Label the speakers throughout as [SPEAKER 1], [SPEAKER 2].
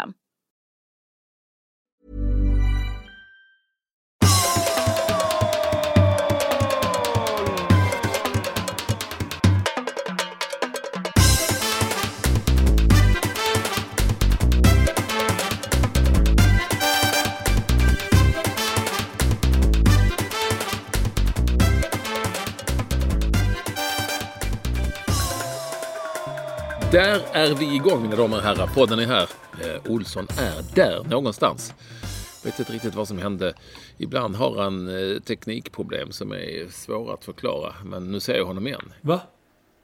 [SPEAKER 1] them.
[SPEAKER 2] Där är vi igång mina damer och herrar. Podden är här. Eh, Olsson är där någonstans. Vet inte riktigt vad som hände. Ibland har han eh, teknikproblem som är svåra att förklara. Men nu ser jag honom igen.
[SPEAKER 3] Va?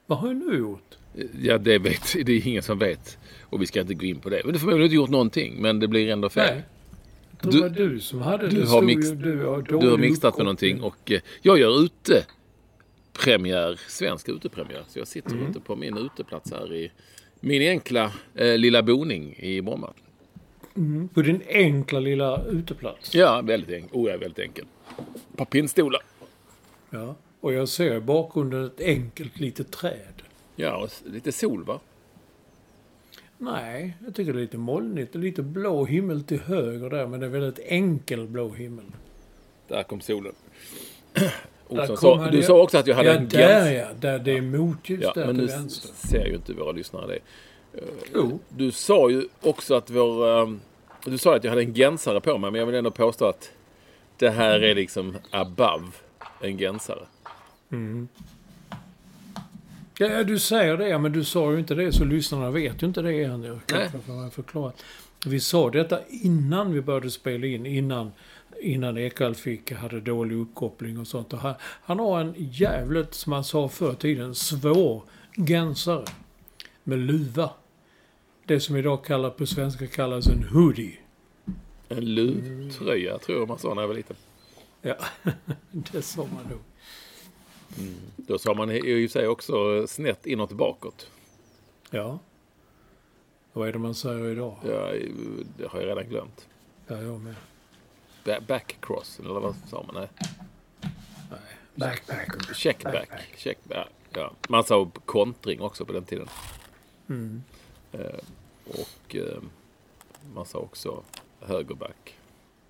[SPEAKER 3] Vad har jag nu gjort?
[SPEAKER 2] Eh, Ja, det vet det är ingen som vet. Och vi ska inte gå in på det. Men du har förmodligen inte gjort någonting. Men det blir ändå fel.
[SPEAKER 3] Nej. Det var du som hade
[SPEAKER 2] Du
[SPEAKER 3] det.
[SPEAKER 2] har, mix,
[SPEAKER 3] du har,
[SPEAKER 2] du har mixat med någonting och eh, jag gör utepremiär, svensk utepremiär. Så jag sitter ute på min uteplats här i min enkla eh, lilla boning i Bromma.
[SPEAKER 3] uppkoppling. På din enkla lilla uteplats.
[SPEAKER 2] Ja, väldigt enkel. Oh, jag är väldigt enkel. Ett par pinnstolar.
[SPEAKER 3] Ja. Och jag ser i bakgrunden ett enkelt litet träd.
[SPEAKER 2] Ja, och lite sol va?
[SPEAKER 3] Nej, jag tycker det är lite molnigt. Det är lite blå himmel till höger där, men det är väldigt enkel blå himmel.
[SPEAKER 2] Där kom solen. Olsson
[SPEAKER 3] kom
[SPEAKER 2] sa,
[SPEAKER 3] han
[SPEAKER 2] du sa också att jag hade
[SPEAKER 3] ja,
[SPEAKER 2] en
[SPEAKER 3] där
[SPEAKER 2] gans...
[SPEAKER 3] ja. Där det är motljus
[SPEAKER 2] Ja,
[SPEAKER 3] där
[SPEAKER 2] men
[SPEAKER 3] till
[SPEAKER 2] nu
[SPEAKER 3] vänster.
[SPEAKER 2] ser ju inte våra lyssnare det.
[SPEAKER 3] Jo.
[SPEAKER 2] Du sa ju också att vår... ehm, Du sa att jag hade en gensare på mig, men jag vill ändå påstå att det här är liksom above en gensare.
[SPEAKER 3] Ja, ja, du säger det, men du sa ju inte det, så lyssnarna vet ju inte det än. Jag förklara. Vi sa detta innan vi började spela in, innan, innan Ekvall fick, hade dålig uppkoppling och sånt. Och han, han har en jävligt, som han sa förr i tiden, svår gensare. Med luva. Det som idag kallar, på svenska kallas en hoodie.
[SPEAKER 2] En luvtröja tror jag man sa när jag var liten.
[SPEAKER 3] Ja, det sa man nog.
[SPEAKER 2] Då sa man i och sig också snett inåt bakåt.
[SPEAKER 3] Ja. Vad är det man säger idag?
[SPEAKER 2] Ja, det har jag redan glömt.
[SPEAKER 3] Ja, jag med.
[SPEAKER 2] Ba- Backcross, eller vad sa man? Nej. Checkback.
[SPEAKER 3] Backpack.
[SPEAKER 2] Checkback. Ja. Man sa kontring också på den tiden.
[SPEAKER 3] Mm.
[SPEAKER 2] Eh, och eh, man sa också högerback.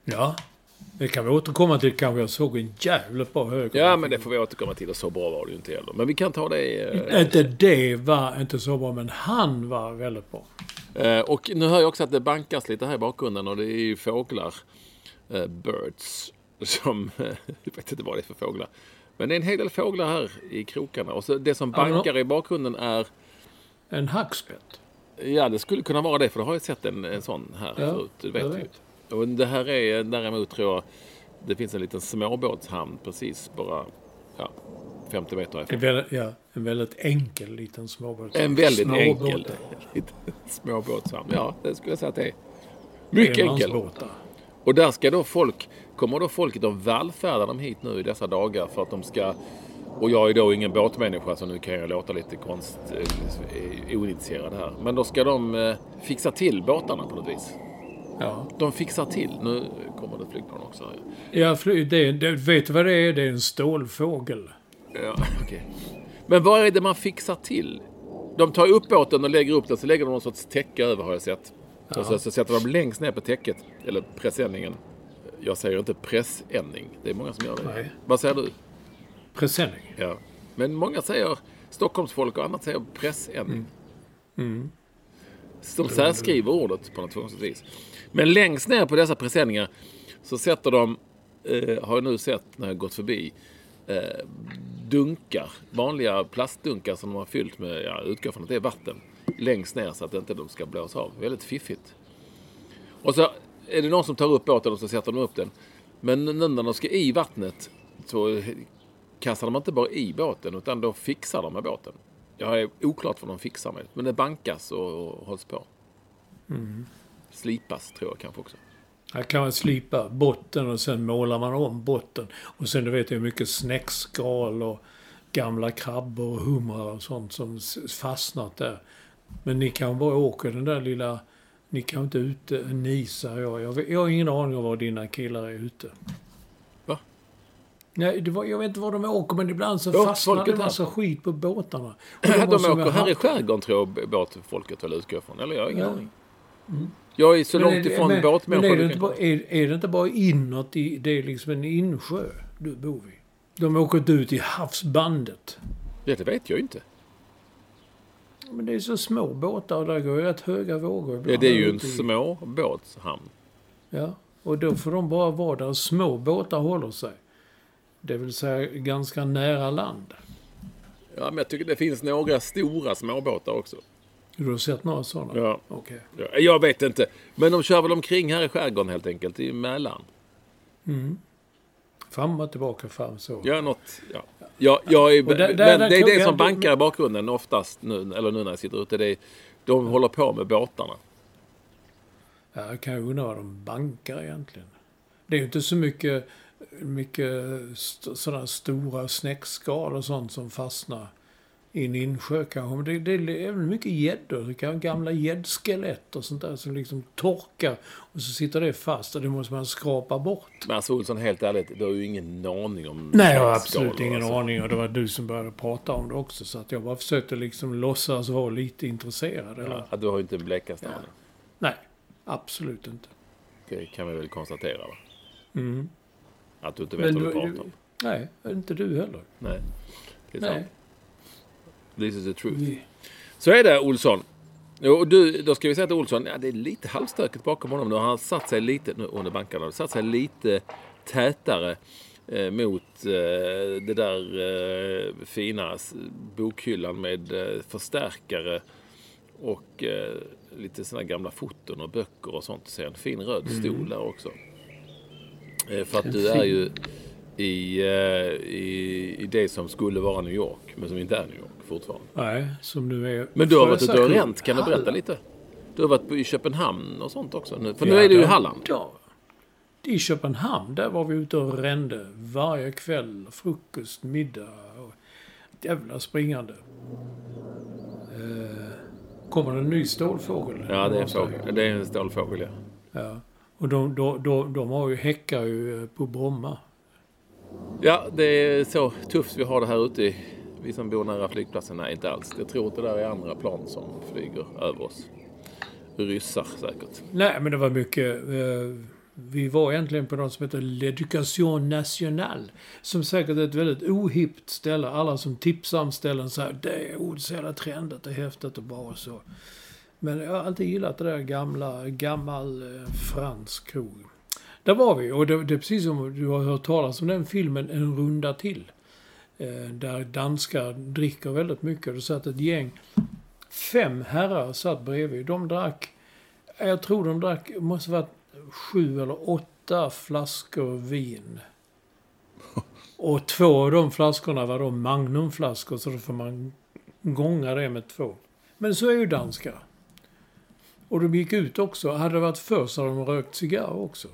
[SPEAKER 3] Ja, det kan vi återkomma till kanske. Jag såg en jävligt bra höger.
[SPEAKER 2] Ja, men det får vi återkomma till. Och så bra var det ju inte heller. Men vi kan ta det. Eh,
[SPEAKER 3] Inte det var inte så bra, men han var väldigt bra.
[SPEAKER 2] eh, och nu hör jag också att det bankas lite här i bakgrunden och det är ju fåglar. Eh, birds. Som, eh, jag vet inte vad det är för fåglar. Men det är en hel del fåglar här i krokarna. Och så det som
[SPEAKER 3] Ja,
[SPEAKER 2] bankar i bakgrunden är
[SPEAKER 3] En hackspett.
[SPEAKER 2] Ja, det skulle kunna vara det, för det har jag sett en, en sån här
[SPEAKER 3] Ja,
[SPEAKER 2] förut. Det vet
[SPEAKER 3] jag
[SPEAKER 2] jag.
[SPEAKER 3] vet.
[SPEAKER 2] Och det här är däremot, tror jag, det finns en liten småbåtshamn precis bara ja, 50 meter
[SPEAKER 3] En
[SPEAKER 2] ifrån.
[SPEAKER 3] väldigt, ja, en väldigt enkel liten småbåt.
[SPEAKER 2] En väldigt
[SPEAKER 3] Småbåtar.
[SPEAKER 2] enkel liten småbåtshamn. Ja, det skulle jag säga att det är. Mycket enkel.
[SPEAKER 3] Enmansbåtar.
[SPEAKER 2] Och där ska då folk, kommer då folket att vallfärda dem hit nu i dessa dagar för att de ska och jag är då ingen båtmänniska så nu kan jag låta lite konst, eh, oinitierad här. Men då ska de eh, fixa till båtarna på något vis.
[SPEAKER 3] Ja.
[SPEAKER 2] De fixar till. Nu kommer det flygplan också. här.
[SPEAKER 3] Ja, fly- det, det, vet du vad det är? Det är en stålfågel.
[SPEAKER 2] Ja, okej. Men vad är det man fixar till? De tar upp båten och lägger upp den, så lägger de någon sorts täcke över har jag sett. Och så, så sätter de längst ner på täcket, eller presenningen. Jag säger inte pressändning. Det är många som gör det.
[SPEAKER 3] Nej.
[SPEAKER 2] Vad säger du?
[SPEAKER 3] Presenning.
[SPEAKER 2] Ja. Men många säger, Stockholmsfolk och annat säger pressändning.
[SPEAKER 3] Mm.
[SPEAKER 2] De särskriver ordet på något konstigt vis. Men längst ner på dessa presenningar så sätter de, eh, har jag nu sett när jag gått förbi, eh, dunkar. Vanliga plastdunkar som de har fyllt med, jag utgår från att det är vatten. Längst ner så att inte de ska blåsa av. Väldigt fiffigt. Och så är det någon som tar upp båten och så sätter de upp den. Men nu när de ska i vattnet så kastar de inte bara i båten utan då fixar de med båten. Jag är oklart vad de fixar med. Men det bankas och, och hålls på. Slipas tror jag kanske också.
[SPEAKER 3] Här kan man slipa botten och sen målar man om botten. Och sen du vet jag mycket snäckskal och gamla krabbor och humrar och sånt som fastnat där. Men ni kan bara åka den där lilla... Ni kan inte ute, ni säger jag. Jag, jag har ingen aning om var dina killar är ute.
[SPEAKER 2] Va?
[SPEAKER 3] Nej, var, jag vet inte var de åker men ibland så fastnar det en
[SPEAKER 2] här.
[SPEAKER 3] massa skit på båtarna.
[SPEAKER 2] De,
[SPEAKER 3] måste
[SPEAKER 2] åker här i skärgården tror jag båtfolket väl utgår från. Eller jag har ingen
[SPEAKER 3] Ja.
[SPEAKER 2] aning. Jag är så
[SPEAKER 3] Men
[SPEAKER 2] långt
[SPEAKER 3] är
[SPEAKER 2] ifrån
[SPEAKER 3] men,
[SPEAKER 2] båtmänniskor.
[SPEAKER 3] Men är det, inte bara, är, är det inte bara inåt i... Det är liksom en insjö du bor vid. De åker inte ut i havsbandet.
[SPEAKER 2] Ja, det vet jag inte.
[SPEAKER 3] Men det är så små båtar och där går ju rätt höga vågor
[SPEAKER 2] Ja,
[SPEAKER 3] ibland.
[SPEAKER 2] det är ju en små båtshamn.
[SPEAKER 3] Ja, och då får de bara vara där små båtar håller sig. Det vill säga ganska nära land.
[SPEAKER 2] Ja, men jag tycker det finns några stora småbåtar också.
[SPEAKER 3] Du har sett några sådana?
[SPEAKER 2] Ja.
[SPEAKER 3] Okej.
[SPEAKER 2] Ja, jag vet inte. Men de kör väl omkring här i skärgården helt enkelt, i Mälaren.
[SPEAKER 3] Fram och tillbaka, fram så.
[SPEAKER 2] Ja, något. Ja. Ja, jag är,
[SPEAKER 3] där- där-
[SPEAKER 2] men
[SPEAKER 3] där
[SPEAKER 2] det är det som bankar i bakgrunden oftast nu, eller nu när jag sitter ute. Det är, de håller på med båtarna.
[SPEAKER 3] Ja, jag kan ju undra vad de bankar egentligen. Det är ju inte så mycket, mycket sådana stora snäckskal och sånt som fastnar i en insjö kanske. Men det, det är mycket gäddor. Gamla gäddskelett och sånt där som liksom torkar och så sitter det fast och det måste man skrapa bort.
[SPEAKER 2] Men alltså Olsson, helt ärligt, du har ju ingen aning om
[SPEAKER 3] Nej, jag har absolut ingen
[SPEAKER 2] alltså.
[SPEAKER 3] aning och det var du som började prata om det också. Så att jag bara försökte liksom låtsas vara lite intresserad. Eller?
[SPEAKER 2] Ja, du har ju inte en blekaste aning.
[SPEAKER 3] Nej, absolut inte.
[SPEAKER 2] Det kan vi väl konstatera va?
[SPEAKER 3] Mm.
[SPEAKER 2] Att du inte vet vad du
[SPEAKER 3] du-
[SPEAKER 2] pratar om.
[SPEAKER 3] Nej, inte du heller.
[SPEAKER 2] Nej. Det är
[SPEAKER 3] Nej.
[SPEAKER 2] This is the truth.
[SPEAKER 3] Vi-
[SPEAKER 2] Så är det Olsson. Och du, då ska vi säga att Olsson, ja, det är lite halvstökigt bakom honom nu. Han har satt sig lite, nu under bankarna, satt sig lite tätare eh, mot eh, det där eh, fina bokhyllan med eh, förstärkare och eh, lite sådana gamla foton och böcker och sånt. Så en fin röd stol där också. Eh, för att du är ju i, i, i det som skulle vara New York, men som inte är New York fortfarande.
[SPEAKER 3] Nej, som nu är...
[SPEAKER 2] Men du har varit ute och ränt, kan du berätta lite? Du har varit i Köpenhamn och sånt också nu. För nu
[SPEAKER 3] Ja,
[SPEAKER 2] är du i Halland.
[SPEAKER 3] Ja. I Köpenhamn, där var vi ute och rände varje kväll. Frukost, middag och jävla springande. Eh, kommer det en ny stålfågel?
[SPEAKER 2] Ja, det är fågel. Det är en stålfågel, ja.
[SPEAKER 3] Ja. Och de, de, de, de har ju, häckar ju eh, på Bromma.
[SPEAKER 2] Ja, det är så tufft vi har det här ute. i- vi som bor nära flygplatsen. Nej, inte alls. Jag tror att det där är andra plan som flyger över oss. Ryssar säkert.
[SPEAKER 3] Nej, men det var mycket... Eh, vi var egentligen på något som heter L'Education Nationale. Som säkert är ett väldigt ohippt ställe. Alla som tipsar om ställen säger det är oh, så jävla trendigt och häftigt och bra och så. Men jag har alltid gillat det där gamla, gammal eh, fransk krog. Där var vi och det, det är precis som du har hört talas om den filmen En runda till. Eh, där danskar dricker väldigt mycket. Det satt ett gäng, fem herrar satt bredvid. De drack jag tror de drack, måste varit sju eller åtta flaskor vin. Och två av de flaskorna var då magnumflaskor, så då får man gånga det med två. Men så är ju danskar. Och de gick ut också. Hade det varit förr så hade de rökt cigarr också.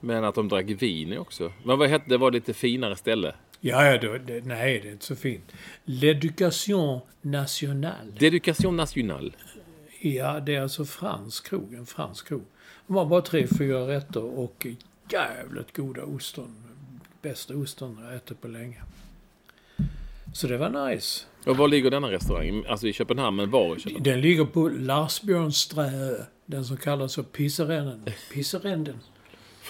[SPEAKER 2] Men att de drack vin också. Men vad hette det? var lite finare ställe.
[SPEAKER 3] Ja, ja, det, det, nej, det är inte så fint. L'Education Nationale.
[SPEAKER 2] Déducation nationale.
[SPEAKER 3] Ja, det är alltså fransk krog. En fransk krog. De har bara tre, fyra rätter och jävligt goda ostron. Bästa ostron jag ätit på länge. Så det var nice.
[SPEAKER 2] Och var ligger denna restaurang? Alltså i Köpenhamn, men var i Köpenhamn?
[SPEAKER 3] Den ligger på Larsbjörnsträ, den som kallas för Pisseränden. Pisseränden.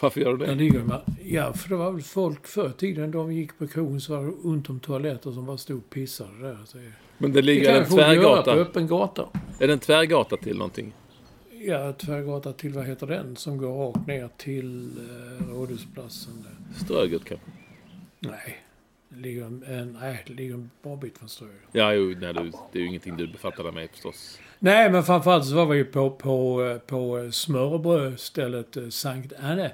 [SPEAKER 2] Varför gör du det?
[SPEAKER 3] ligger man. Ja, för det var väl folk förr i tiden, de gick på krogen så var det ont om toaletter som bara stod pissade där. Så
[SPEAKER 2] Men det
[SPEAKER 3] det
[SPEAKER 2] ligger
[SPEAKER 3] kan
[SPEAKER 2] en
[SPEAKER 3] göra på
[SPEAKER 2] tvärgata.
[SPEAKER 3] öppen gata.
[SPEAKER 2] Är det en tvärgata till någonting?
[SPEAKER 3] Ja, tvärgata till, vad heter den, som går rakt ner till eh, Rådhusplatsen. Där.
[SPEAKER 2] Ströget kanske?
[SPEAKER 3] Nej, det ligger en, en, nej, det ligger en bra bit från Ströget.
[SPEAKER 2] Ja, jo, nej, du, det är ju ingenting du befattar dig med förstås.
[SPEAKER 3] Nej, men framförallt så var vi på, på, eh, på smörrebrödstället eh, Sankt Anne.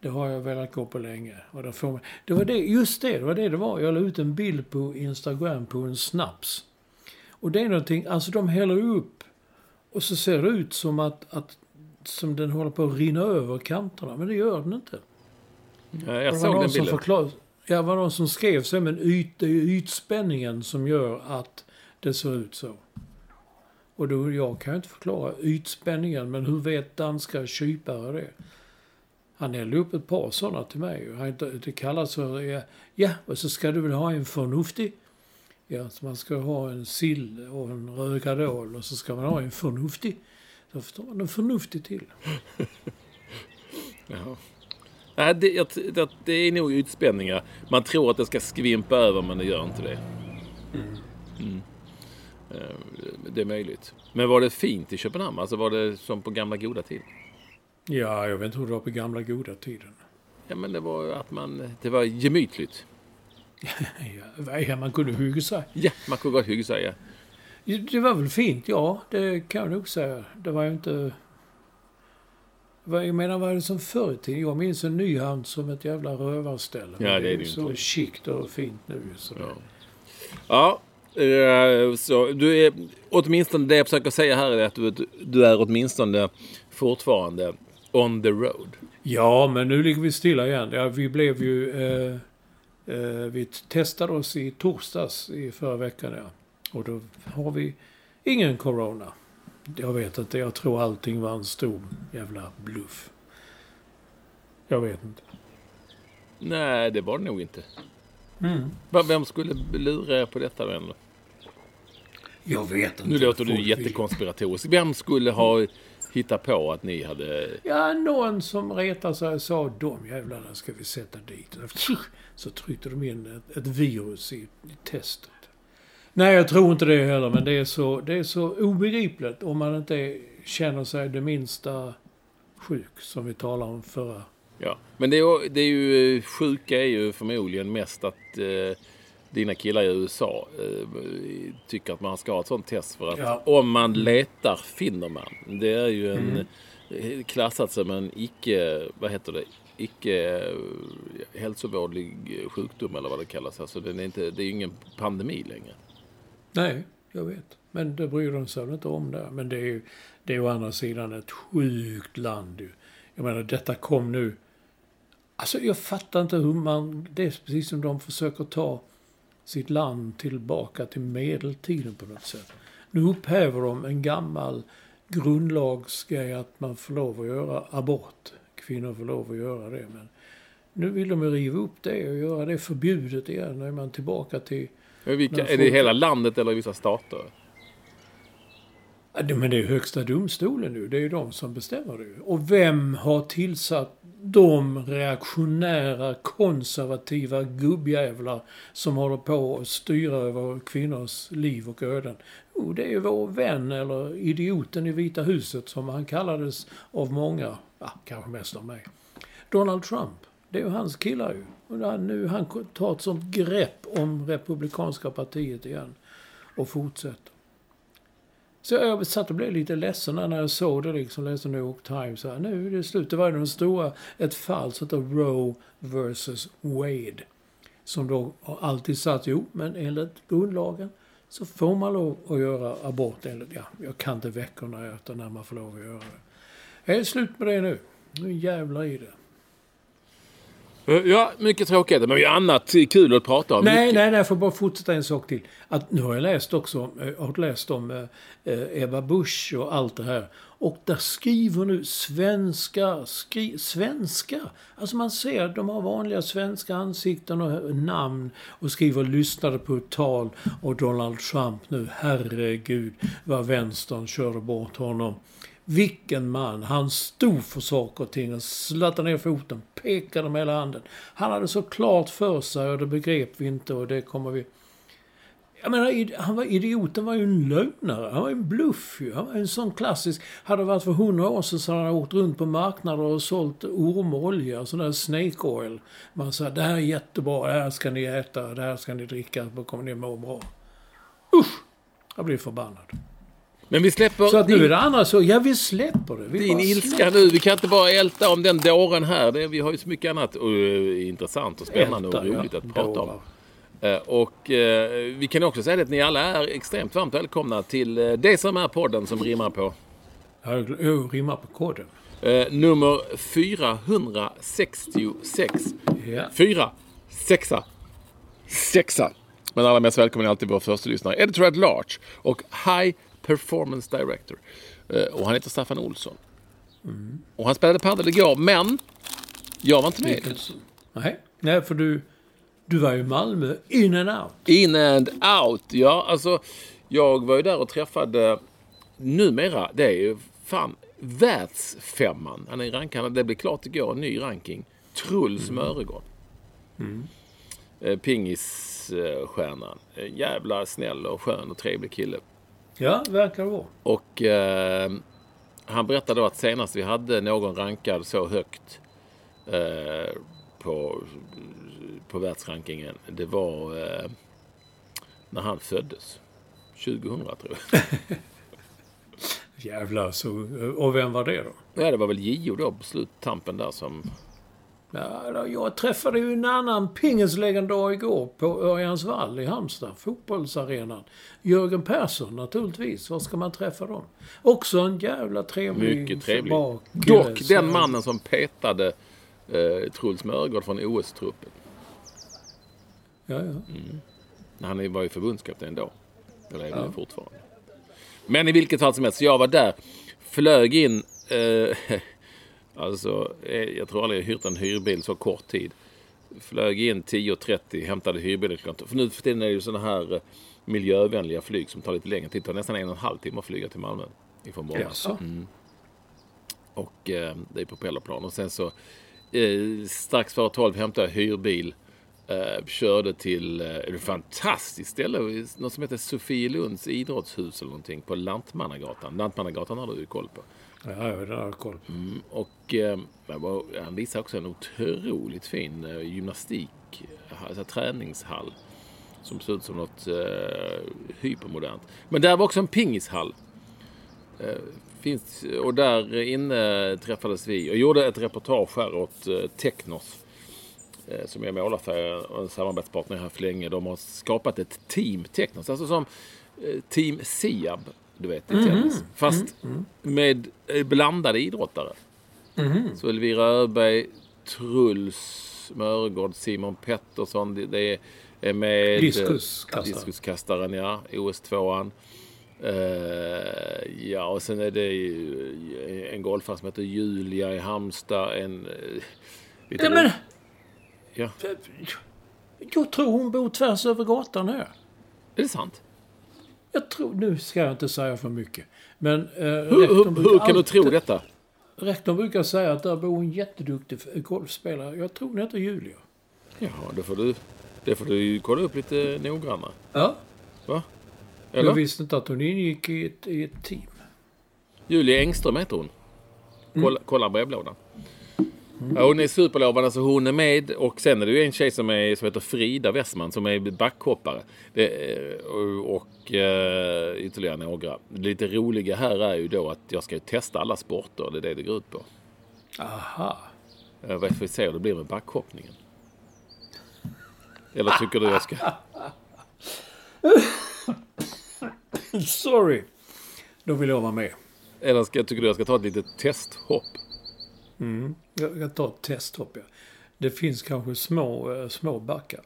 [SPEAKER 3] Det har jag velat gå på länge. Och där får man, det var det, just det, det var det det var. Jag la ut en bild på Instagram på en snaps. Och det är någonting, alltså de häller upp och så ser det ut som att, att som den håller på att rinna över kanterna. Men det gör den inte.
[SPEAKER 2] Ja, jag
[SPEAKER 3] det
[SPEAKER 2] såg den bilden.
[SPEAKER 3] förklar, ja, det var någon som skrev så, men yt, det är ytspänningen som gör att det ser ut så. Och då, jag kan ju inte förklara ytspänningen, men hur vet danska kypare det? Han hällde upp ett par sådana till mig. Han, det kallas för, ja, ja, och så ska du väl ha en förnuftig. Ja, så man ska ha en sill och en rödgadol och så ska man ha en förnuftig. Så förstår man en förnuftig till.
[SPEAKER 2] Jaha. Nej, det, det, det är nog utspänningar. Man tror att det ska skvimpa över, men det gör inte det. Mm. Eh, Det är möjligt. Men var det fint i Köpenhamn? Alltså var det som på gamla goda tid?
[SPEAKER 3] Ja, jag vet inte hur det var på gamla goda tiden.
[SPEAKER 2] Ja, men det var att man... Det var gemytligt.
[SPEAKER 3] Ja, man kunde hugga sig.
[SPEAKER 2] Ja, man kunde gott hugga sig, ja.
[SPEAKER 3] Det var väl fint, ja. Det kan jag nog säga. Det var ju inte... Jag menar, vad är det som förr i tiden? Jag minns en Nyhamn som ett jävla rövarställe.
[SPEAKER 2] Ja, det är det ju
[SPEAKER 3] så
[SPEAKER 2] inte.
[SPEAKER 3] chict och fint nu. Så
[SPEAKER 2] Ja. Ja, eh, så du är åtminstone det jag försöker säga här är att du, du är åtminstone fortfarande on the road.
[SPEAKER 3] Ja, men nu ligger vi stilla igen. Ja, vi blev ju... Eh, eh, vi testade oss i torsdags i förra veckan, ja. Och då har vi ingen corona. Jag vet inte. Jag tror allting var en stor jävla bluff. Jag vet inte.
[SPEAKER 2] Nej, det var det nog inte.
[SPEAKER 3] Mm.
[SPEAKER 2] Vem skulle lura er på detta ändå?
[SPEAKER 3] Jag vet inte.
[SPEAKER 2] Nu låter du jättekonspiratorisk. Vem skulle ha hittat på att ni hade...
[SPEAKER 3] Ja, någon som retar sig sa de jävlarna ska vi sätta dit. Så tryckte de in ett, ett virus i, i testet. Nej, jag tror inte det heller, men det är, så, det är så obegripligt om man inte känner sig det minsta sjuk, som vi talade om förra.
[SPEAKER 2] Ja, men det är, det är ju... Sjuka är ju förmodligen mest att eh, dina killar i USA eh, tycker att man ska ha ett sånt test för att
[SPEAKER 3] Ja.
[SPEAKER 2] om man letar finner man. Det är ju en eh, klassat som en icke, vad heter det, icke eh, hälsovårdlig sjukdom eller vad det kallas. Alltså den är inte, det är ju ingen pandemi längre.
[SPEAKER 3] Nej, jag vet. Men det bryr de sig inte om där. Men det är ju det är å andra sidan ett sjukt land ju. Jag menar, detta kom nu... Alltså jag fattar inte hur man... Det är precis som de försöker ta sitt land tillbaka till medeltiden på något sätt. Nu upphäver de en gammal grundlagsgrej att man får lov att göra abort. Kvinnor får lov att göra det. Men nu vill de riva upp det och göra det förbjudet igen. Då är man tillbaka till
[SPEAKER 2] Vilka, är det hela landet eller i vissa stater?
[SPEAKER 3] Men det är ju högsta domstolen nu. Det är ju de som bestämmer det. Och vem har tillsatt de reaktionära, konservativa gubbjävlar som håller på att styra över kvinnors liv och öden? Jo, det är ju vår vän, eller idioten i Vita huset som han kallades av många, ja, kanske mest av mig. Donald Trump. Det är ju hans killar ju. Och nu han tar ett sånt grepp om Republikanska partiet igen. Och fortsätter. Så jag satt och blev lite ledsen när jag såg det, liksom läste New York Times. Här. Nu är det slut. Det var ju den stora, ett fall som heter Roe versus Wade. Som då har alltid sagt, jo, men enligt grundlagen så får man lov att göra abort enligt, ja, jag kan inte veckorna utan när man får lov att göra det. Är det slut med det nu? Nu jävlar i det.
[SPEAKER 2] Ja, mycket tråkigheter. Men vi har annat kul att prata om.
[SPEAKER 3] Nej,
[SPEAKER 2] Mycket-
[SPEAKER 3] nej, nej, jag får bara fortsätta en sak till. Att nu har jag läst också, eh, har läst om eh, eh, Ebba Busch och allt det här. Och där skriver nu svenskar, skri, svenskar. Alltså man ser, de har vanliga svenska ansikten och namn och skriver lyssnade på ett tal och Donald Trump nu, herregud vad vänstern körde bort honom. Vilken man! Han stod för saker och ting och slattade ner foten, pekade med hela handen. Han hade så klart för sig och det begrep vi inte och det kommer vi... Jag menar, han var, idioten var ju en lögnare. Han var en bluff ju. Han var en sån klassisk... Hade det varit för hundra år sedan så hade han åkt runt på marknader och sålt ormolja, sån där snake oil. Man sa det här är jättebra, det här ska ni äta, det här ska ni dricka, då kommer ni må bra. Usch! Jag blir förbannad.
[SPEAKER 2] Men vi släpper...
[SPEAKER 3] Så att nu är det andra så, ja vi släpper det. Vi
[SPEAKER 2] din ilska
[SPEAKER 3] släpper.
[SPEAKER 2] nu. Vi kan inte bara älta om den dåren här. Det, vi har ju så mycket annat och, eh, intressant och spännande
[SPEAKER 3] Älta,
[SPEAKER 2] och roligt
[SPEAKER 3] ja.
[SPEAKER 2] att prata om.
[SPEAKER 3] Dårar.
[SPEAKER 2] Eh, Och eh, vi kan också säga att ni alla är extremt varmt välkomna till eh, det som är podden som rimmar på.
[SPEAKER 3] Jag jag rimmar på koden.
[SPEAKER 2] Eh, nummer 466.
[SPEAKER 3] Ja.
[SPEAKER 2] Fyra, sexa, sexa. Men allra mest välkommen är alltid vår första lyssnare, Editor at Large och High Performance Director. Eh, Och han heter Staffan Olsson. Och han spelade padel igår, men jag var inte med.
[SPEAKER 3] Nej, nej för du, du var ju i Malmö in and out.
[SPEAKER 2] In and out. Ja, alltså jag var ju där och träffade numera, det är ju fan världsfemman. Han är rankad, det blev klart igår, en ny ranking. Truls Mörgård. Eh, Pingisstjärnan. Jävla snäll och skön och trevlig kille.
[SPEAKER 3] Ja, verkar det vara.
[SPEAKER 2] Och eh, han berättade då att senast vi hade någon rankad så högt eh, på, på världsrankingen, det var eh, när han föddes. 2000 tror jag.
[SPEAKER 3] Jävlar så. Och vem var det då?
[SPEAKER 2] Ja, det var väl Gio då på sluttampen där som...
[SPEAKER 3] Ja, jag träffade ju en annan pingislegendar igår på Örjansvall i Halmstad, fotbollsarenan. Jörgen Persson naturligtvis. Var ska man träffa dem? Också en jävla trevlig,
[SPEAKER 2] Mycket trevlig. Dock
[SPEAKER 3] Så-
[SPEAKER 2] den mannen som petade eh, Truls Mörgård från OS-truppen.
[SPEAKER 3] Ja, ja.
[SPEAKER 2] Han var ju förbundskapten då. Eller är väl fortfarande. Men i vilket fall som helst, jag var där. Flög in. Eh, alltså, eh, jag tror aldrig jag hyrt en hyrbil så kort tid. Flög in 10.30, hämtade hyrbilen klockan För nu för tiden är det ju sådana här eh, miljövänliga flyg som tar lite längre tid. Det tar nästan en och en halv timme att flyga till Malmö. Ifrån Bromma.
[SPEAKER 3] Jaså?
[SPEAKER 2] Och eh, det är propellerplan. Och sen så eh, strax före 12 hämtade jag hyrbil. Eh, körde till eh, ett fantastiskt ställe. Något som heter Sofielunds idrottshus eller någonting på Lantmannagatan. Lantmannagatan har du ju koll på.
[SPEAKER 3] Ja, ja, det har jag koll på.
[SPEAKER 2] Och eh, han visade också en otroligt fin eh, gymnastik, alltså träningshall. Som ser ut som något eh, hypermodernt. Men där var också en pingishall. Eh, finns, och där inne träffades vi och gjorde ett reportage här åt eh, Technos. Eh, som är målarfärg och en samarbetspartner här för länge. De har skapat ett team Technos. Alltså som eh, Team Siab, du vet, i tennis. Fast med eh, blandade idrottare. Så Elvira Öberg, Truls Mörgård, Simon Pettersson. Det, är med...
[SPEAKER 3] Diskuskastaren.
[SPEAKER 2] Diskuskastaren, ja. OS-tvåan. Eh, ja, och sen är det ju en golfare som heter Julia i Halmstad. En... eh,
[SPEAKER 3] Nej, men,
[SPEAKER 2] Ja,
[SPEAKER 3] jag tror hon bor tvärs över gatan här.
[SPEAKER 2] är det sant?
[SPEAKER 3] Jag tror, nu ska jag inte säga för mycket. Men eh,
[SPEAKER 2] Hur, hur, hur kan du tro detta?
[SPEAKER 3] Rektorn brukar säga att där bor en jätteduktig golfspelare. Jag tror hon heter Julia.
[SPEAKER 2] Ja, det får du, det får du kolla upp lite noggrannare.
[SPEAKER 3] Ja.
[SPEAKER 2] Va?
[SPEAKER 3] Jag
[SPEAKER 2] Eller?
[SPEAKER 3] visste inte att hon ingick i ett, i ett team.
[SPEAKER 2] Julia Engström heter hon. Kolla, kolla brevlådan. Ja, hon är superlovande, så hon är med. Och sen är det ju en tjej som, är, som heter Frida Westman som är backhoppare. Det, är- och och eh, ytterligare några. Det lite roliga här är ju då att jag ska ju testa alla sporter. Det är det det går ut på.
[SPEAKER 3] Aha.
[SPEAKER 2] Jag vet, får se hur det blir med backhoppningen. Eller tycker du jag ska...
[SPEAKER 3] Sorry. Då vill jag vara med.
[SPEAKER 2] Eller ska, tycker du jag ska ta ett litet testhopp?
[SPEAKER 3] Jag jag tar ett testhopp. Ja. Det finns kanske små, eh, små backar.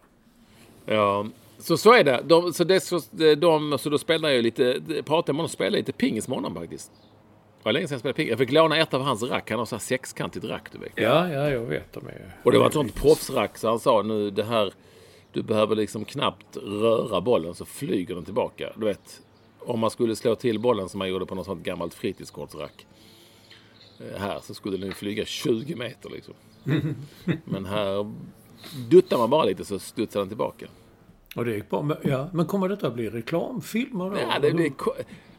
[SPEAKER 2] Ja, så så är det. De, så, det så, de, så då spelar jag lite, pratar jag med honom spelar lite pingis med honom faktiskt. var länge sedan jag spelade ping. Jag fick låna ett av hans rack. Han har så här sexkantigt rack, du vet.
[SPEAKER 3] Ja, ja, jag vet. De är...
[SPEAKER 2] Och det var ett sånt proffsrack så han sa nu det här. Du behöver liksom knappt röra bollen så flyger den tillbaka. Du vet. Om man skulle slå till bollen som man gjorde på något sånt gammalt fritidskortsrack. Här så skulle den flyga 20 meter liksom. Men här duttar man bara lite så studsar den tillbaka.
[SPEAKER 3] Och det gick bra. Men, ja, men kommer detta att bli reklamfilmer då?
[SPEAKER 2] Ja, det blir,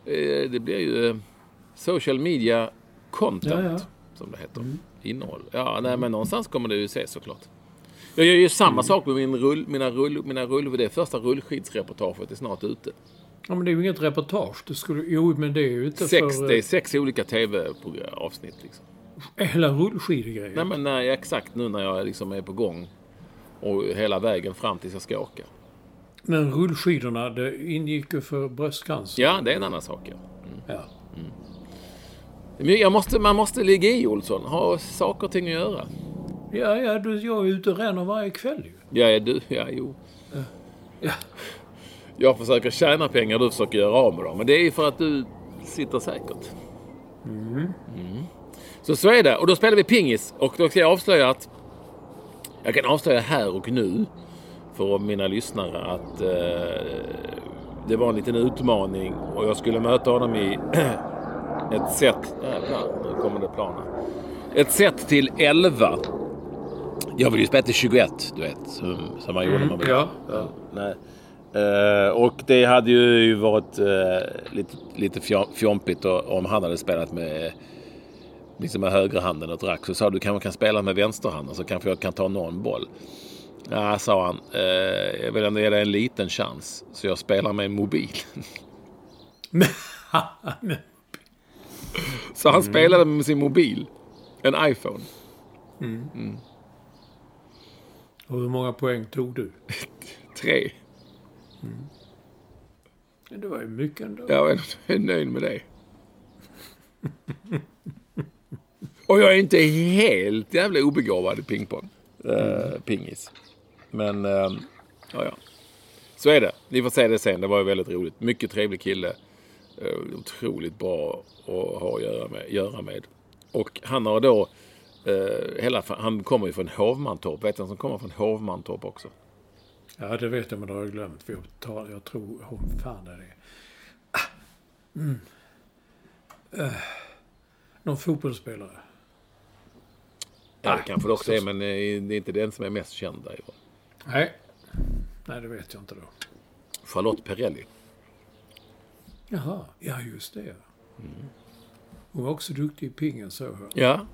[SPEAKER 2] eh, det blir ju eh, social media content,
[SPEAKER 3] Ja, Mm. ja.
[SPEAKER 2] som det heter. Innehåll. Ja, nej, men någonstans kommer det ju ses såklart. Jag gör ju samma
[SPEAKER 3] Mm.
[SPEAKER 2] sak med min rull, mina rull, mina rull, det första rullskidsreportaget är snart ute.
[SPEAKER 3] Ja, men det är ju inget reportage. Det skulle, jo, men det är ju inte
[SPEAKER 2] Sex,
[SPEAKER 3] för...
[SPEAKER 2] det är
[SPEAKER 3] eh,
[SPEAKER 2] sex olika tv-avsnitt liksom.
[SPEAKER 3] Hela rullskidegrejen.
[SPEAKER 2] Nej men nej, exakt nu när jag liksom är på gång. Och hela vägen fram tills jag ska åka.
[SPEAKER 3] Men rullskidorna, det ingick ju för bröstcancer.
[SPEAKER 2] Ja, det är en annan sak ja.
[SPEAKER 3] Ja.
[SPEAKER 2] Men jag måste, man måste ligga i Olsson. Ha saker och ting att göra.
[SPEAKER 3] Ja, ja, du, jag är ute och ränner varje kväll ju.
[SPEAKER 2] Ja, du, ja jo.
[SPEAKER 3] Ja.
[SPEAKER 2] Jag försöker tjäna pengar, du försöker göra av med dem. Men det är ju för att du sitter säkert. Mm. Så så är det. Och då spelar vi pingis. Och då ska jag avslöja att... Jag kan avslöja här och nu för mina lyssnare att eh, det var en liten utmaning och jag skulle möta honom i ett set... Jävlar, nu kommer det planer. Ett set till 11. Jag vill ju spela till 21, du vet. Som, som man gjorde när man var
[SPEAKER 3] Ja, ja.
[SPEAKER 2] Nej. Eh, och det hade ju varit eh, lite, lite fjom- fjompigt om han hade spelat med, liksom med högerhanden och ett rack. Så sa du kanske kan spela med vänsterhanden så kanske jag kan ta någon boll. Ja, sa han. Eh, jag vill ändå ge dig en liten chans. Så jag spelar med mobilen. Så han spelade med sin mobil. En iPhone.
[SPEAKER 3] och hur många poäng tog du?
[SPEAKER 2] Tre.
[SPEAKER 3] Det var ju mycket ändå.
[SPEAKER 2] Jag är, nöjd med det. Och jag är inte helt jävla obegåvad i pingpong. Eh, pingis. Men, eh, ja ja. Så är det. Ni får se det sen. Det var ju väldigt roligt. Mycket trevlig kille. Eh, otroligt bra att ha att göra med. Göra med. Och han har då, eh, hela, han kommer ju från Hovmantorp. Vet du vem som kommer från Hovmantorp också?
[SPEAKER 3] Ja, det vet jag, men det har jag glömt. För jag, tar, jag tror... Oh, fan är det? Ah, Mm. Eh, någon fotbollsspelare?
[SPEAKER 2] Ja, det kanske det också
[SPEAKER 3] så-
[SPEAKER 2] är, men eh, det är inte den som är mest känd därifrån.
[SPEAKER 3] Nej. Nej, det vet jag inte då.
[SPEAKER 2] Charlotte Perrelli.
[SPEAKER 3] Jaha, ja just det. Hon var också duktig i pingen så jag.
[SPEAKER 2] Ja.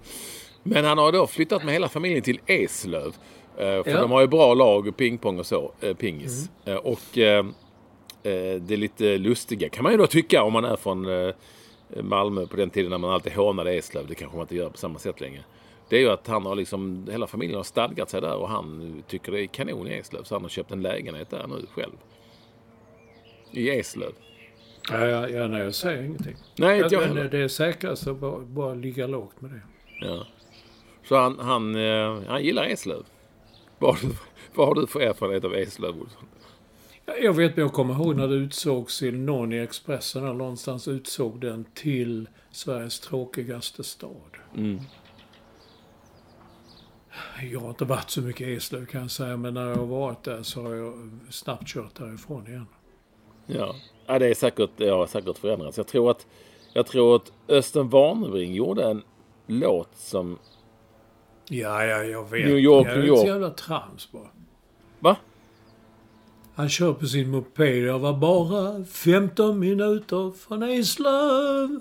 [SPEAKER 2] Men han har då flyttat med hela familjen till Eslöv. Eh, För
[SPEAKER 3] Ja.
[SPEAKER 2] de har ju bra lag och pingpong och så. eh, Pingis. Och eh, eh, det är lite lustiga kan man ju då tycka om man är från Malmö på den tiden när man alltid hånade Eslöv. Det kanske man inte gör på samma sätt längre. Det är ju att han har liksom, hela familjen har stadgat sig där och han tycker det är kanon i Eslöv. Så han har köpt en lägenhet där nu själv. I Eslöv.
[SPEAKER 3] Ja, ja, ja, nej, jag säger ingenting.
[SPEAKER 2] Nej, inte jag
[SPEAKER 3] men
[SPEAKER 2] heller.
[SPEAKER 3] det är säkrast att bara, bara ligga lågt med det.
[SPEAKER 2] Ja. Så han, han, han gillar Eslöv. Vad har, du, vad har du för erfarenhet av Eslöv, Olsson?
[SPEAKER 3] Ja, Jag vet, men jag kommer ihåg när det utsågs till någon i Expressen eller någonstans utsåg den till Sveriges tråkigaste stad.
[SPEAKER 2] Mm.
[SPEAKER 3] Jag har inte varit så mycket i Eslöv kan jag säga, men när jag har varit där så har jag snabbt kört därifrån igen.
[SPEAKER 2] Ja. ja, det är säkert, det har säkert förändrats. Jag tror att, jag tror att Östen Warnerbring gjorde en låt som...
[SPEAKER 3] Ja, ja, jag vet.
[SPEAKER 2] New York, New
[SPEAKER 3] det är
[SPEAKER 2] York.
[SPEAKER 3] ett jävla trams bara.
[SPEAKER 2] Va?
[SPEAKER 3] Han kör på sin moped. Jag var bara 15 minuter från Eslöv.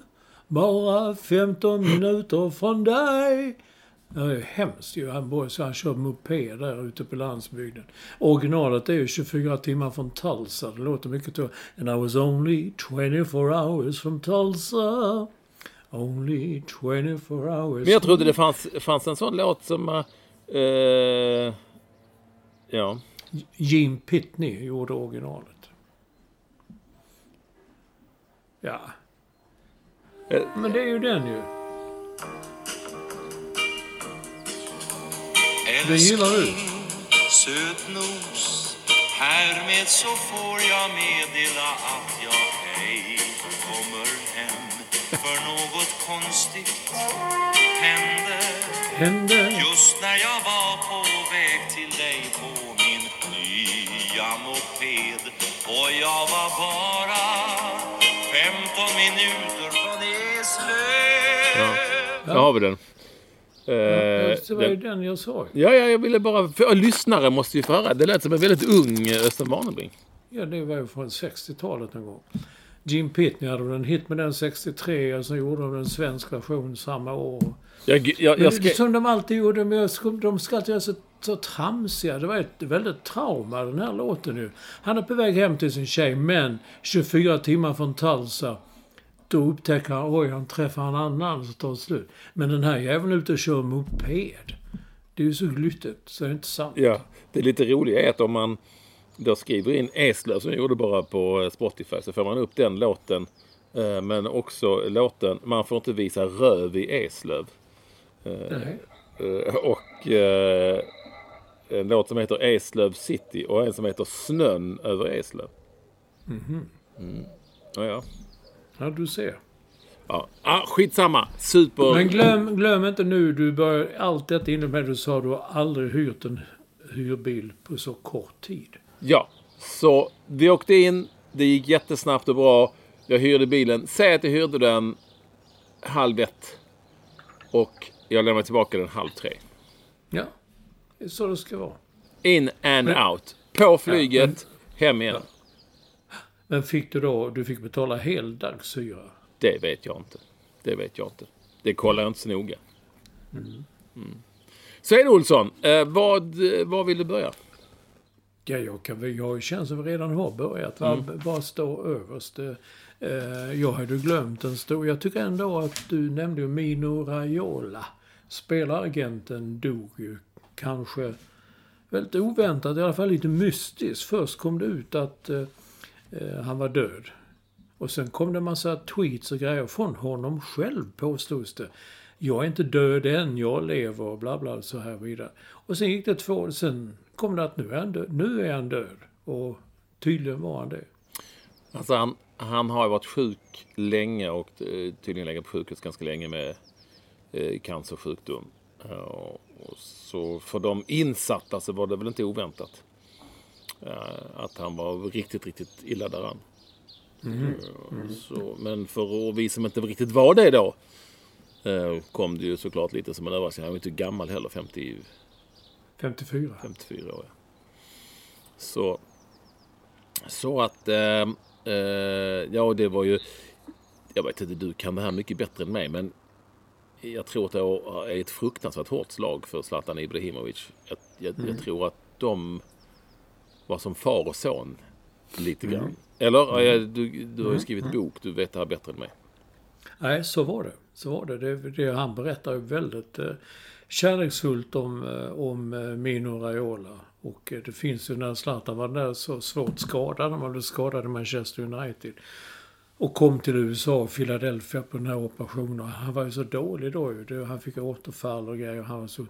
[SPEAKER 3] Bara 15 minuter från dig. Det är hemskt ju. Han, bor, så han kör moped där ute på landsbygden. Originalet är ju 24 timmar från Tulsa. Det låter mycket så. And I was only 24 hours from Tulsa. Only 24 hours.
[SPEAKER 2] Men jag trodde det fanns, fanns en sån låt som... eh, ja.
[SPEAKER 3] Gene Pitney gjorde originalet. Ja.
[SPEAKER 2] Eh.
[SPEAKER 3] Men det är ju den ju. Den gillar du.
[SPEAKER 4] Sötnos, härmed så får jag meddela att jag ej kommer För något konstigt hände
[SPEAKER 3] Hände.
[SPEAKER 4] Just när jag var på väg till dig på min nya moped Och jag var bara 15 minuter från Eslöv
[SPEAKER 2] Där har vi den. Eh,
[SPEAKER 3] Det var ju
[SPEAKER 2] den.
[SPEAKER 3] jag sa.
[SPEAKER 2] Ja, ja, jag ville bara... För, lyssnare måste ju få höra. Det lät som en väldigt ung eh, Östen Warnerbring.
[SPEAKER 3] Ja, det var ju från 60-talet en gång. Jim Pitney hade en hit med den 63 och så gjorde de en svensk version samma år.
[SPEAKER 2] Jag, jag, jag ska...
[SPEAKER 3] Som de alltid gjorde, men de ska alltid vara så, så tramsiga. Det var ett väldigt trauma den här låten nu. Han är på väg hem till sin tjej, men 24 timmar från Tulsa då upptäcker han, oj, han träffar en annan så tar det slut. Men den här jäveln är ute och kör moped. Det är ju så glyttigt, så det är inte sant.
[SPEAKER 2] Ja, det lite roliga är att om man då skriver in Eslöv som jag gjorde bara på eh, Spotify så får man upp den låten. eh, Men också låten Man får inte visa röv i Eslöv.
[SPEAKER 3] Nej.
[SPEAKER 2] Eh, Och eh, en låt som heter Eslöv City och en som heter Snön över Eslöv. Mm. Ja, ja.
[SPEAKER 3] Ja, du ser.
[SPEAKER 2] ja. Ah, skitsamma. Super.
[SPEAKER 3] Men glöm, glöm inte nu, du börjar allt detta inne med du sa du har aldrig hyrt en hyrbil på så kort tid.
[SPEAKER 2] Ja, så vi åkte in. Det gick jättesnabbt och bra. Jag hyrde bilen. Säg att jag hyrde den halv ett. Och jag lämnade tillbaka den halv tre.
[SPEAKER 3] Ja, det är så det ska vara.
[SPEAKER 2] In and
[SPEAKER 3] Men-
[SPEAKER 2] out. På flyget, hem igen.
[SPEAKER 3] Men fick du då, du fick betala heldagshyra?
[SPEAKER 2] Det vet jag inte. Det vet jag inte. Det kollar jag inte så noga. Mm. Är det Olsson. Eh, vad, vad vill du börja?
[SPEAKER 3] Ja, jag, kan, jag känns som vi redan har börjat. Vad, vad står överst? Eh, jag hade glömt en stor... Jag tycker ändå att du nämnde ju Mino Raiola. Spelaragenten dog ju kanske väldigt oväntat, i alla fall lite mystiskt. Först kom det ut att eh, eh, han var död. Och sen kom det en massa tweets och grejer från honom själv påstods det. Jag är inte död än, jag lever och bla bla så här vidare. Och sen gick det två år, sen kom det att nu är han död. Nu är han död. Och tydligen var han det.
[SPEAKER 2] Alltså han, han har varit sjuk länge och eh, tydligen legat på sjukhus ganska länge med eh, cancersjukdom. Eh, och så för de insatta så var det väl inte oväntat. att han var riktigt, riktigt illa däran. Eh, Så, men för vi som inte riktigt var det då kom det ju såklart lite som en överraskning. Han var inte gammal heller, 50,
[SPEAKER 3] 54.
[SPEAKER 2] 54 år. Ja. Så, så att, eh, eh, ja det var ju, jag vet inte, du kan det här mycket bättre än mig, men jag tror att det är ett fruktansvärt hårt slag för Zlatan Ibrahimovic. Jag, jag, jag tror att de var som far och son lite grann. Eller? Ja, Du, du har ju skrivit bok, du vet det här bättre än mig.
[SPEAKER 3] Nej, så var det. Så var det. det, det han berättar ju väldigt eh, kärleksfullt om, eh, om eh, Mino Raiola. Och eh, det finns ju när Zlatan var där så svårt skadad. Han blev skadad i Manchester United. Och kom till USA och Philadelphia på den här operationen. Han var ju så dålig då ju. Han fick återfall och grejer. Han var så,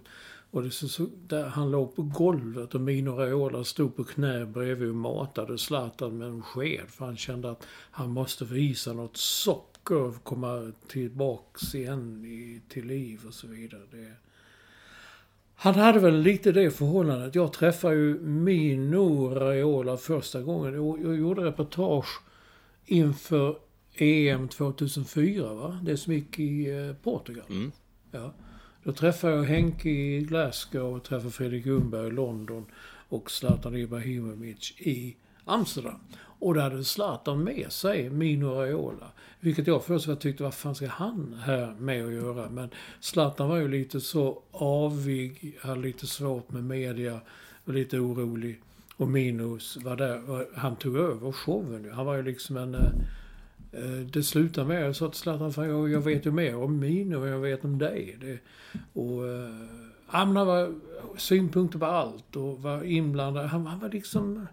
[SPEAKER 3] och det så, så, där han låg på golvet och Mino Raiola stod på knä bredvid och matade Zlatan med en sked. För han kände att han måste visa något socker och komma tillbaks igen i, till liv och så vidare. Det, han hade väl lite det förhållandet. Jag träffade ju Mino Raiola första gången. Jag, gjorde reportage inför EM 2004, va? Det som gick i eh, Portugal.
[SPEAKER 2] Mm.
[SPEAKER 3] Ja. Då träffade jag Henke i Glasgow och träffade Fredrik Ljungberg i London och Zlatan Ibrahimovic i Amsterdam. Och då hade Zlatan med sig Mino Raiola. Vilket jag först tyckte, vad fan ska han här med att göra? Men Zlatan var ju lite så avig, hade lite svårt med media, och lite orolig. Och Minos var där, han tog över showen. Han var ju liksom en... Eh, eh, det slutade med, jag sa till Zlatan, fan, jag, jag vet ju mer om Mino än jag vet om dig. Det, och eh, han var synpunkter på allt och var inblandad. Han, han var liksom...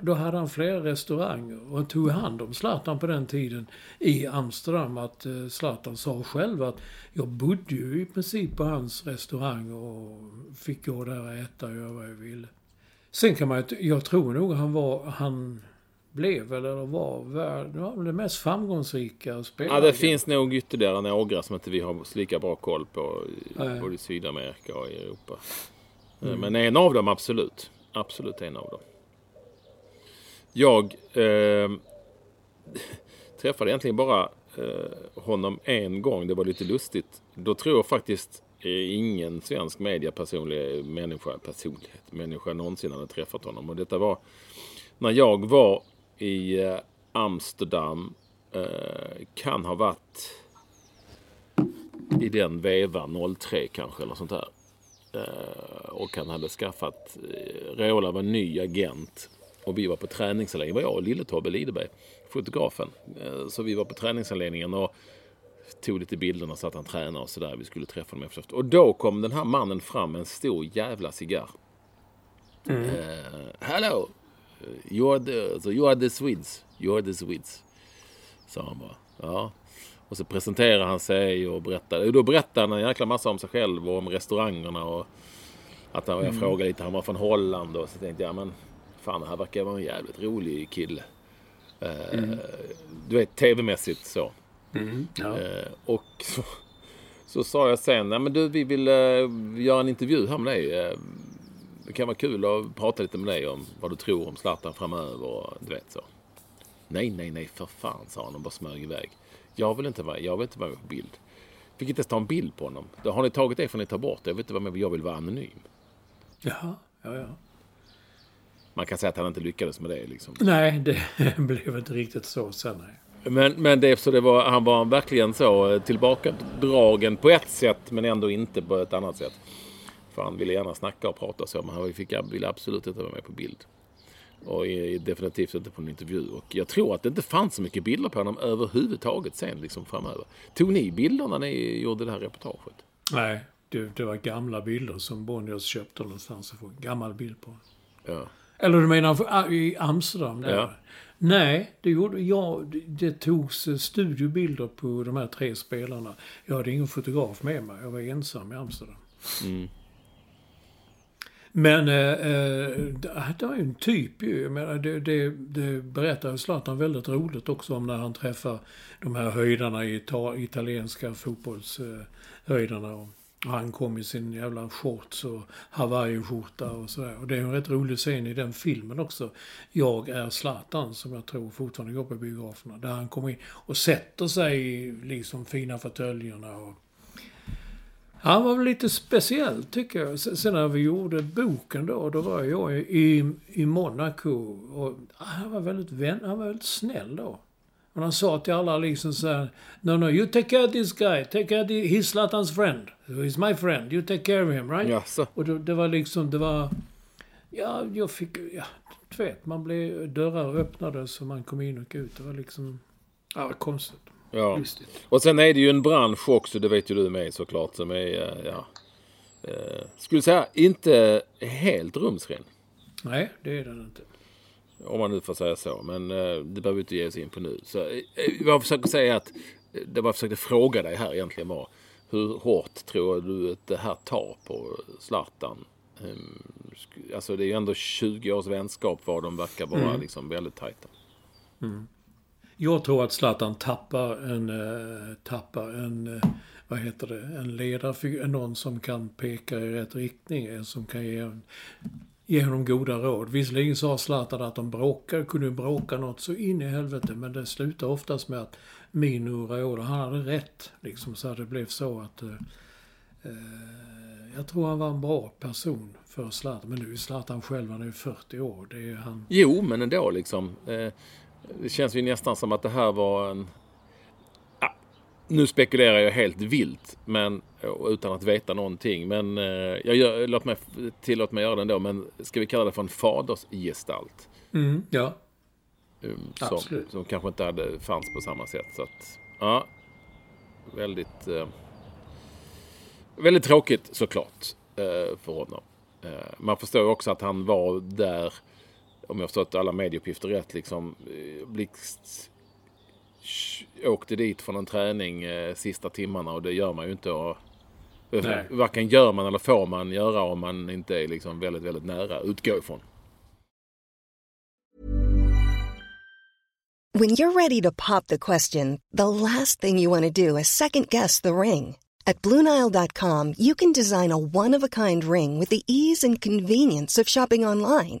[SPEAKER 3] Då hade han flera restauranger och tog hand om Zlatan på den tiden i Amsterdam. Att eh, Zlatan sa själv att jag bodde ju i princip på hans restaurang och fick gå där och äta och göra vad jag ville. Sen kan man ju- jag tror nog han var, han blev eller var, var det mest framgångsrika spelare.
[SPEAKER 2] Ja, det finns nog ytterligare några som inte vi har lika bra koll på.
[SPEAKER 3] Nej.
[SPEAKER 2] Både i Sydamerika och i Europa. Mm. Men en av dem absolut. Absolut en av dem. Jag eh, träffade egentligen bara eh, honom en gång. Det var lite lustigt. Då tror jag faktiskt ingen svensk mediapersonlig människa, personlighet, människa någonsin hade träffat honom. Och detta var när jag var i eh, Amsterdam. Eh, kan ha varit i den vevan, 03 kanske eller sånt där. Eh, och han hade skaffat, Reola var ny agent. Och vi var på träningsanläggningen, var jag och Lille-Tobbe Lideberg, fotografen. Så vi var på träningsanläggningen och tog lite bilder och så att han tränade och sådär. Vi skulle träffa honom efteråt. Och då kom den här mannen fram med en stor jävla cigarr. Mm. Uh, hello! You are, the, so you are the Swedes. You are the Swedes. Sa han bara. Ja. Och så presenterade han sig och berättade. Då berättade han en jäkla massa om sig själv och om restaurangerna. Och att han, jag mm. frågade lite. Han var från Holland och så tänkte jag men fan det här verkar vara en jävligt rolig kille. Uh, mm. Du vet tv-mässigt så.
[SPEAKER 3] Mm, ja.
[SPEAKER 2] eh, och så, så, sa jag sen, nej men du vi vill eh, göra en intervju här med dig. Det kan vara kul att prata lite med dig om vad du tror om Zlatan framöver och du vet så. Nej, nej, nej för fan sa han och bara smög iväg. Jag vill inte vara, jag vill inte vara med på bild. Fick inte ens ta en bild på honom. Då har ni tagit det får ni ta bort det. Jag vill inte vara med, jag vill vara anonym.
[SPEAKER 3] Jaha, ja, ja.
[SPEAKER 2] Man kan säga att han inte lyckades med det liksom.
[SPEAKER 3] Nej, det blev inte riktigt så sen. Nej.
[SPEAKER 2] Men, men det, så det var, han var verkligen så tillbakadragen på ett sätt men ändå inte på ett annat sätt. För han ville gärna snacka och prata så men han fick, ville absolut inte vara med på bild. Och definitivt inte på en intervju. Och jag tror att det inte fanns så mycket bilder på honom överhuvudtaget sen liksom framöver. Tog ni bilder när ni gjorde det här reportaget?
[SPEAKER 3] Nej, det, det var gamla bilder som Bonniers köpte någonstans. En gammal bild på.
[SPEAKER 2] Ja.
[SPEAKER 3] Eller du menar i Amsterdam? Där.
[SPEAKER 2] Ja.
[SPEAKER 3] Nej, det gjorde jag. Det togs studiobilder på de här tre spelarna. Jag hade ingen fotograf med mig. Jag var ensam i Amsterdam.
[SPEAKER 2] Mm.
[SPEAKER 3] Men eh, eh det var ju en typ ju. Jag menar, det, det, det berättar Zlatan väldigt roligt också om när han träffar de här höjdarna i italienska fotbollshöjdarna. Eh, han kom i sin jävla shorts och hawaiiskjorta och sådär. Och det är en rätt rolig scen i den filmen också. Jag är Zlatan, som jag tror fortfarande går på biograferna. Där han kommer in och sätter sig i liksom fina fåtöljerna och... Han var väl lite speciell tycker jag. Sen när vi gjorde boken då, då var jag i, i Monaco. Och han var väldigt vän, han var väldigt snäll då. Men han sa till alla liksom så här, No, no, you take care of this guy. Take care of the, he's Zlatan's friend. He's my friend. You take care of him, right?
[SPEAKER 2] Jaså.
[SPEAKER 3] Och det, det var liksom, det var... Ja, jag fick... Ja, du vet, man blev... Dörrar öppnades så man kom in och ut. Det var liksom... Ja, konstigt.
[SPEAKER 2] Ja. Lustigt. Och sen är det ju en bransch också, det vet ju du med såklart, som är, ja... Eh, skulle säga inte helt rumsren.
[SPEAKER 3] Nej, det är den inte.
[SPEAKER 2] Om man nu får säga så. Men eh, det behöver vi inte ge oss in på nu. Så, eh, vad jag försöker säga att det var jag försökte fråga dig här egentligen var hur hårt tror du att det här tar på Zlatan? Ehm, alltså det är ju ändå 20 års vänskap var de verkar vara mm. liksom väldigt tajta.
[SPEAKER 3] Mm. Jag tror att Zlatan tappar en, eh, tappar en eh, vad heter det, en ledarfigur, någon som kan peka i rätt riktning, som kan ge en ge honom goda råd. Visserligen sa Zlatan att de bråkar, kunde bråka något så in i helvete, men det slutar oftast med att Mino Raiola, han hade rätt. Liksom, så det blev så att... Eh, eh, jag tror han var en bra person för Zlatan. Men nu är Zlatan själv, han är 40 år. Det är han...
[SPEAKER 2] Jo, men ändå liksom. Eh, det känns ju nästan som att det här var en nu spekulerar jag helt vilt men, utan att veta någonting. Men eh, jag gör, låt mig, tillåt mig göra det ändå. Men ska vi kalla det för en fadersgestalt?
[SPEAKER 3] Mm, ja.
[SPEAKER 2] Um, som, Absolut. som kanske inte hade, fanns på samma sätt. Så att, ja, väldigt, eh, väldigt tråkigt såklart eh, för honom. Eh, man förstår också att han var där, om jag förstått alla medieuppgifter rätt, liksom eh, blixt åkte dit från en träning eh, sista timmarna och det gör man ju inte. Och, Nej. varken gör man eller får man göra om man inte är liksom väldigt, väldigt nära, utgå ifrån.
[SPEAKER 5] When you're ready to pop the question, the last thing you want to do is second guess the ring. At Bluenile.com, you can design a one of a kind ring with the ease and convenience of shopping online.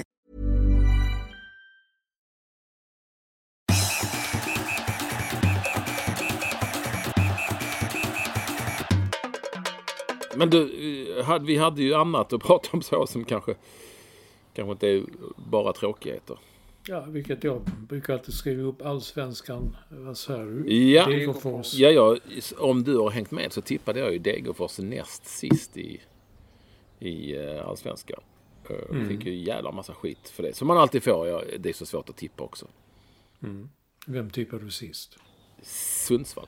[SPEAKER 2] Men du, eh, vi hade ju annat att prata om så som kanske, kanske inte är bara tråkigheter.
[SPEAKER 3] Ja, vilket jag brukar alltid skriva upp allsvenskan. Vad säger du?
[SPEAKER 2] Ja,
[SPEAKER 3] Degerfors.
[SPEAKER 2] ja, ja, om du har hängt med så tippade jag ju Degerfors näst sist i, i eh, Allsvenskan. Mm. Fick ju jävla massa skit för det. Som man alltid får. Ja, det är så svårt att tippa också.
[SPEAKER 3] Vem tippade du sist?
[SPEAKER 2] Sundsvall.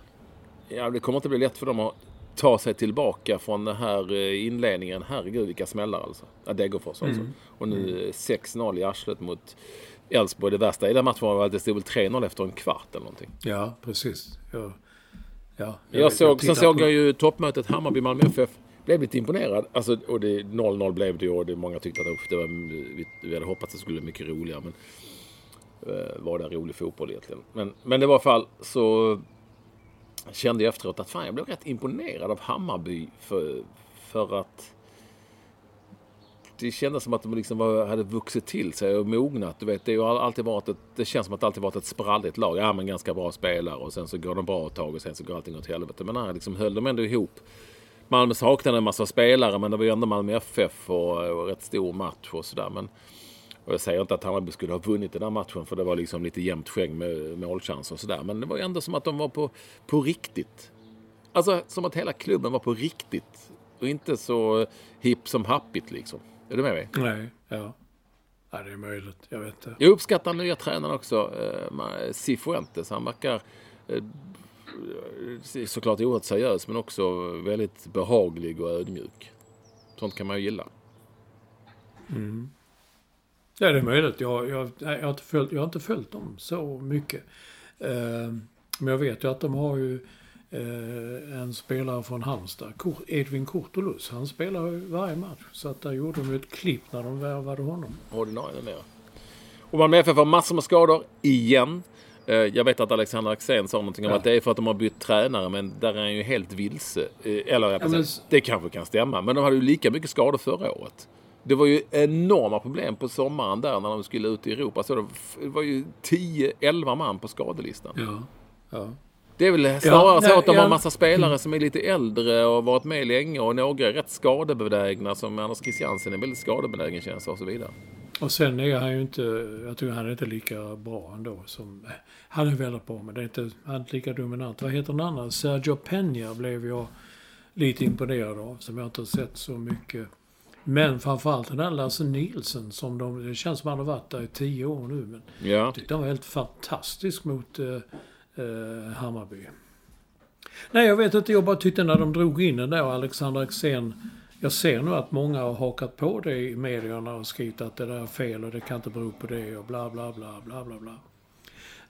[SPEAKER 2] Ja, det kommer inte bli lätt för dem att ta sig tillbaka från den här eh, inledningen. Herregud vilka smällar alltså. Ja, Degerfors alltså. Och nu eh, 6-0 i arslet mot Elfsborg. Det värsta i den matchen var att det stod väl 3-0 efter en kvart eller någonting.
[SPEAKER 3] Ja, precis. Jag, ja,
[SPEAKER 2] Jag,
[SPEAKER 3] vet,
[SPEAKER 2] såg, sen
[SPEAKER 3] tittar
[SPEAKER 2] såg jag ju toppmötet Hammarby-Malmö FF. Blev lite imponerad. Alltså, och det, 0-0 blev det ju och det, många tyckte att det var, vi, vi hade hoppats att det skulle bli mycket roligare. Men eh, var det rolig fotboll egentligen? Men, men det var i alla fall så kände jag efteråt att fan jag blev rätt imponerad av Hammarby för, för att det kändes som att de liksom var, hade vuxit till sig och mognat. Du vet, det, har alltid varit ett, det känns som att det alltid varit ett spralligt lag. Ja, men ganska bra spelare och sen så går de bra ett tag och sen så går allting åt helvete. Men här liksom höll de ändå ihop. Malmö saknade en massa spelare men det var ju ändå Malmö FF och, och rätt stor match och sådär. Men och jag säger inte att Hammarby skulle ha vunnit den här matchen för det var liksom lite jämnt skägg med målchanser och sådär. Men det var ju ändå som att de var på, på riktigt. Alltså som att hela klubben var på riktigt. Och inte så hipp som happigt liksom. Är du med mig?
[SPEAKER 3] Nej, ja. ja. det är möjligt. Jag vet inte.
[SPEAKER 2] Jag uppskattar nya tränaren också. Eh, Cifuentes. Han verkar eh, såklart oerhört seriös men också väldigt behaglig och ödmjuk. Sånt kan man ju gilla.
[SPEAKER 3] Ja, det är möjligt. Jag, jag, jag, har, inte följt, jag har inte följt dem så mycket. Eh, men jag vet ju att de har ju eh, en spelare från Halmstad, Edvin Kurtulus. Han spelar ju varje match. Så att där gjorde de ett klipp när de värvade honom.
[SPEAKER 2] Ordinarie numera. Och Malmö FF har massor med skador igen. Eh, Jag vet att Alexander Axén sa någonting om
[SPEAKER 3] Ja.
[SPEAKER 2] att det är för att de har bytt tränare men där är han ju helt vilse. Eh, Eller jag
[SPEAKER 3] Ja, men-
[SPEAKER 2] det kanske kan stämma men de hade ju lika mycket skador förra året. Det var ju enorma problem på sommaren där när de skulle ut i Europa. Så det var ju 10-11 man på skadelistan.
[SPEAKER 3] Ja. ja.
[SPEAKER 2] Det är väl snarare så
[SPEAKER 3] nej,
[SPEAKER 2] att de
[SPEAKER 3] ja.
[SPEAKER 2] har massa spelare som är lite äldre och varit med länge och några är rätt skadebenägna som Anders Christiansen är väldigt skadebenägen känns och så vidare.
[SPEAKER 3] Och sen är han ju inte, jag tycker han är inte lika bra ändå som, han är väldigt bra men det är inte, han är inte lika dominant. Vad heter den andra? Sergio Peña blev jag lite imponerad av, som jag inte har sett så mycket. Men framförallt den där Lasse Nielsen som de, det känns som han har varit där i tio år nu. Men
[SPEAKER 2] Ja.
[SPEAKER 3] jag tyckte han var helt fantastisk mot eh, eh, Hammarby. Nej, jag vet inte. Jag bara tyckte när de drog in den där och Alexander Axén. Jag ser nu att många har hakat på det i medierna och skrivit att det där är fel och det kan inte bero på det och bla bla bla bla bla bla.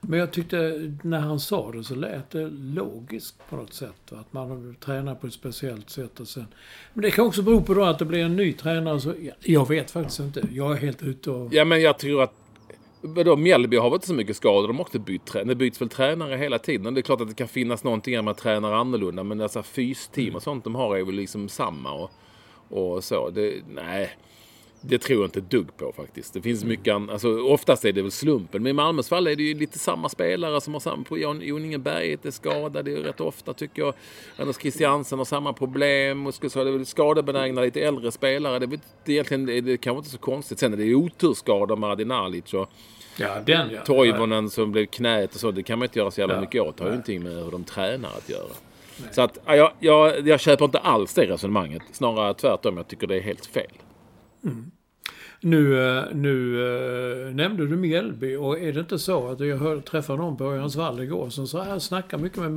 [SPEAKER 3] Men jag tyckte när han sa det så lät det logiskt på något sätt. Att man tränar på ett speciellt sätt och sen... Men det kan också bero på då att det blir en ny tränare. Så, ja, jag vet faktiskt inte. Jag är helt ute och...
[SPEAKER 2] Ja, men jag tror att... Vadå, Mjällby har väl inte så mycket skador. De har också bytt tränare. Det byts väl tränare hela tiden. Det är klart att det kan finnas någonting med att träna annorlunda. Men dessa fysteam och sånt de har är väl liksom samma. Och, och så. Det, nej, det tror jag inte ett dugg på faktiskt. Det finns mycket an- alltså, Oftast är det väl slumpen. Men i Malmös fall är det ju lite samma spelare som har samma... på- Jon Jon Inge Berget är skadad. Det är rätt ofta tycker jag. Anders Christiansen har samma problem. Och ska säga, det är väl skadebenägna lite äldre spelare. Det är, inte- egentligen, det är kanske inte så konstigt. Sen är det ju oturskador med Adinalic och
[SPEAKER 3] Ja, den ja.
[SPEAKER 2] Toivonen som blev knät och så. Det kan man inte göra så jävla
[SPEAKER 3] Ja.
[SPEAKER 2] mycket åt. Det har ju ingenting med hur de tränar att göra. Så att, ja, jag, jag, jag köper inte alls det resonemanget. Snarare tvärtom. Jag tycker det är helt fel.
[SPEAKER 3] Nu, eh, nu eh, nämnde du Mjällby och är det inte så att jag hörde, träffade någon på Örjansvall igår som sa jag snackar mycket med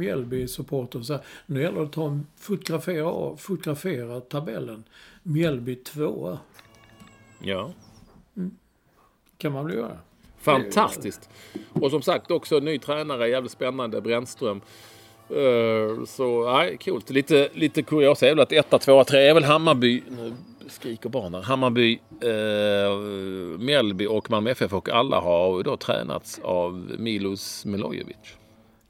[SPEAKER 3] här, Nu gäller det att ta en fotografera, fotografera tabellen. Mjällby tvåa.
[SPEAKER 2] Ja.
[SPEAKER 3] Kan man väl göra?
[SPEAKER 2] Fantastiskt. Och som sagt också ny tränare, jävligt spännande, Brännström. Eh, Så, nej, coolt. Lite, lite kuriosa är väl att 1, 2, 3 är väl Hammarby. Nu skriker barnen. Hammarby, eh, Mjällby och Malmö FF och alla har då tränats av Milos Milojevic.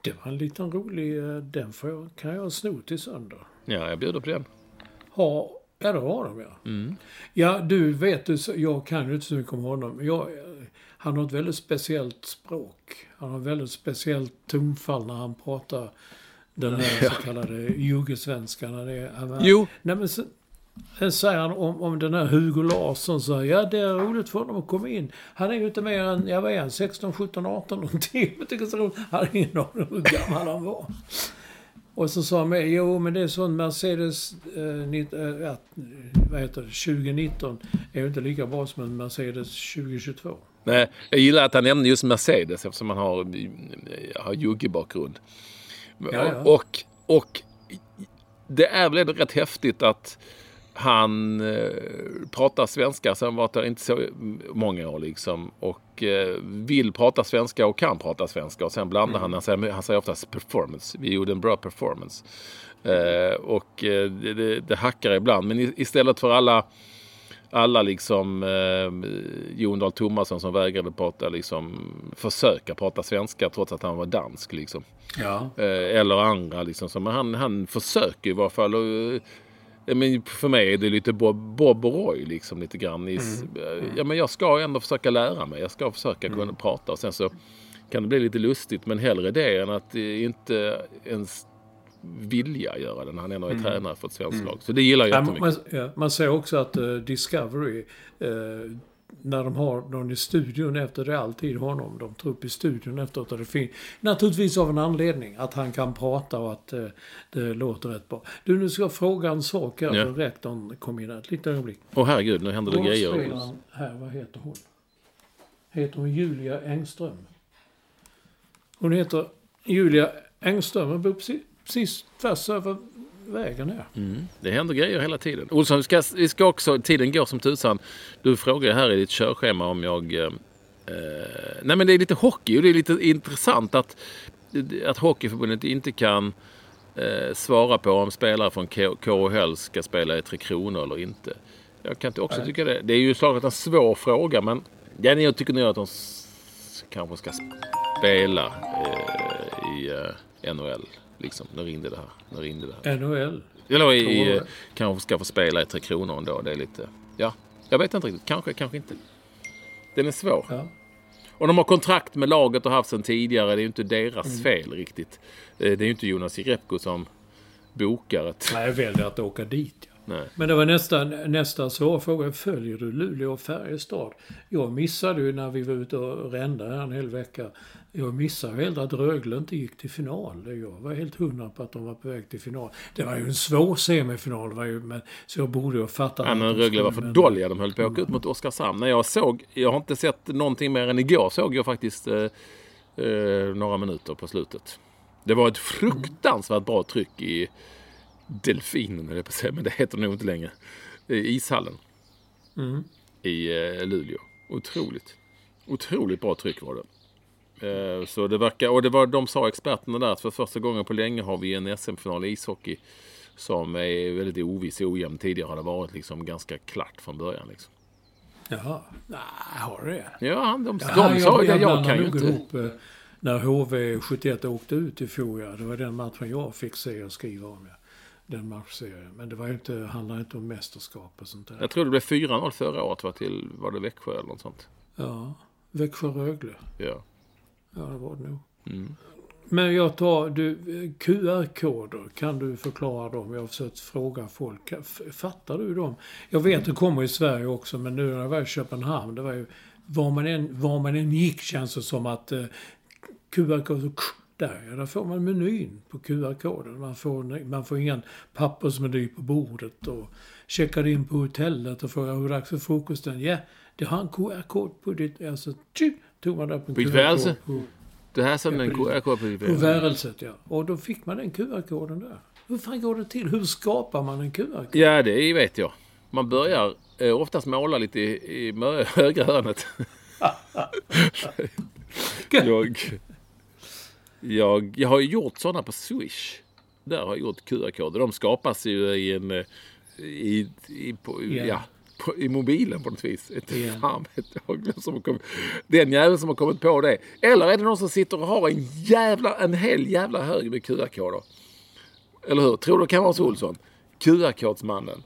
[SPEAKER 3] Det var en liten rolig, eh, den får jag, kan jag sno till söndag.
[SPEAKER 2] Ja, jag bjuder på den.
[SPEAKER 3] Ha, ja, det har de ja. Ja, du vet, du, jag kan ju inte så mycket om honom. Jag, eh, han har ett väldigt speciellt språk. Han har ett väldigt speciellt tonfall när han pratar den här så kallade jugesvenskan.
[SPEAKER 2] Jo.
[SPEAKER 3] Nej, men sen säger han om, om den här Hugo Larsson så här, ja det är roligt för honom att komma in. Han är ju inte mer än, jag vet han, 16, 17, 18 någonting. Jag tycker så roligt. Han har ingen aning hur gammal han var. Och så sa han med, jo men det är sån Mercedes, eh, nitt- eh, vad heter det, 2019 är ju inte lika bra som en Mercedes 2022.
[SPEAKER 2] Nej, jag gillar att han nämnde just Mercedes eftersom han har, har juggebakgrund.
[SPEAKER 3] Ja, ja.
[SPEAKER 2] Och, och det är väl ändå rätt häftigt att han eh, pratar svenska, så han varit där inte så många år liksom. Och eh, vill prata svenska och kan prata svenska. Och sen blandar han, han säger, han säger oftast performance. Vi gjorde en bra performance. Eh, och eh, det, det, det hackar ibland. Men istället för alla alla liksom eh, Jon Dahl Tomasson som vägrade prata liksom försöka prata svenska trots att han var dansk liksom.
[SPEAKER 3] Ja.
[SPEAKER 2] Eh, eller andra liksom. Så, men han, han försöker i varje fall. Och, eh, men för mig är det lite Bob, Bob och Roy liksom lite grann. I, eh, Ja men jag ska ändå försöka lära mig. Jag ska försöka kunna prata och sen så kan det bli lite lustigt men hellre det än att eh, inte ens vilja göra det när han ändå är tränare för ett svenskt lag. Så det gillar jag
[SPEAKER 3] Ja,
[SPEAKER 2] jättemycket.
[SPEAKER 3] man, ja, man ser också att eh, Discovery, eh, när de har någon i studion efter, det är alltid honom de tar upp i studion efteråt. Och det fin- naturligtvis av en anledning, att han kan prata och att eh, det låter rätt bra. Du, nu ska jag fråga en sak här,
[SPEAKER 2] Ja.
[SPEAKER 3] rektorn kom in här. Ett litet ögonblick.
[SPEAKER 2] Åh herregud, nu händer det grejer.
[SPEAKER 3] Här, vad heter hon? Heter hon Julia Engström? Hon heter Julia Engström och bor precis, precis tvärs över vägen här.
[SPEAKER 2] Det händer grejer hela tiden. Olsson, vi ska, vi ska också, tiden går som tusan. Du frågar här i ditt körschema om jag... Eh, eh, nej men det är lite hockey och det är lite intressant att, att Hockeyförbundet inte kan eh, svara på om spelare från KHL ska spela i Tre Kronor eller inte. Jag kan inte också tycka det. Det är ju såklart en svår fråga men ja, jag tycker nog att de kanske ska spela eh, i eh, NHL. Liksom. Nu ringde det här. Nu ringde det här.
[SPEAKER 3] NHL.
[SPEAKER 2] Eller i,
[SPEAKER 3] Tror
[SPEAKER 2] eh, kanske ska få spela i Tre Kronor ändå. Det är lite... Ja, jag vet inte riktigt. Kanske, kanske inte. Den är svår.
[SPEAKER 3] Ja.
[SPEAKER 2] Och de har kontrakt med laget och haft sedan tidigare. Det är ju inte deras
[SPEAKER 3] Mm.
[SPEAKER 2] fel riktigt. Eh, Det är ju inte Jonas Jerebko som bokar ett...
[SPEAKER 3] Nej, jag väljer att åka dit. Ja.
[SPEAKER 2] Nej.
[SPEAKER 3] Men det var nästa, nästa svåra fråga. Följer du Luleå och Färjestad? Jag missade ju när vi var ute och rände här en hel vecka. Jag missade helt att Rögle inte gick till final. Jag var helt hundra på att de var på väg till final. Det var ju en svår semifinal. Var ju, men, så jag borde ha fattat.
[SPEAKER 2] Ja, men Rögle var för
[SPEAKER 3] men-
[SPEAKER 2] dåliga. De höll på att åka ut mot Oskarshamn. När jag såg, jag har inte sett någonting mer än igår, såg jag faktiskt eh, eh, några minuter på slutet. Det var ett fruktansvärt bra tryck i Delfinen, jag på säga, men det heter nog inte längre. I ishallen
[SPEAKER 3] Mm.
[SPEAKER 2] i eh, Luleå. Otroligt. Otroligt bra tryck var det. Eh, Så det verkar, och det var, de sa experterna där att för första gången på länge har vi en SM-final i ishockey som är väldigt oviss och ojämn. Tidigare har det varit liksom ganska klart från början. Liksom.
[SPEAKER 3] Jaha. Nej, har det det?
[SPEAKER 2] Ja, de,
[SPEAKER 3] Ja,
[SPEAKER 2] de sa ju det. Jag kan ju inte...
[SPEAKER 3] ihop, eh, när HV71 åkte ut i fjol, ja. Det var den matchen jag fick se och skriva om. Ja. Den matchserien. Men det var inte, handlar inte om mästerskap och sånt där.
[SPEAKER 2] Jag tror det blev 4-0 förra året va, till var det Växjö eller något sånt.
[SPEAKER 3] Ja. Växjö-Rögle.
[SPEAKER 2] Ja.
[SPEAKER 3] Ja, det var det nog.
[SPEAKER 2] Mm.
[SPEAKER 3] Men jag tar, du, QR-koder, kan du förklara dem? Jag har försökt fråga folk. Fattar du dem? Jag vet det kommer i Sverige också, men nu när jag var i Köpenhamn, det var ju, var man än, var man än gick känns det som att eh, QR-koden, där, ja, där får man menyn på QR-koden. Man får, man får ingen pappersmeny på bordet och checkar in på hotellet och frågar hur dags för frukosten. Ja, det har en QR-kod på ditt, alltså, tju, tog man upp en QR-kod
[SPEAKER 2] värelse?
[SPEAKER 3] på
[SPEAKER 2] Det här som en
[SPEAKER 3] på ditt-
[SPEAKER 2] QR-kod
[SPEAKER 3] på värelset, ja. Och då fick man den QR-koden där. Hur fan går det till? Hur skapar man en QR-kod?
[SPEAKER 2] Ja, det vet jag. Man börjar eh, oftast måla lite i, i högra hörnet. jag, jag, jag har ju gjort sådana på Swish. Där har jag gjort QR-koder. De skapas ju i en... eh, I, i, på,
[SPEAKER 3] Ja.
[SPEAKER 2] ja, på, I mobilen på något vis.
[SPEAKER 3] Ja.
[SPEAKER 2] fan som kommit, Den jäveln som har kommit på det. Eller är det någon som sitter och har en jävla, en hel jävla hög med QR-koder? Eller hur? Tror du det kan vara så Olsson? QR-kodsmannen.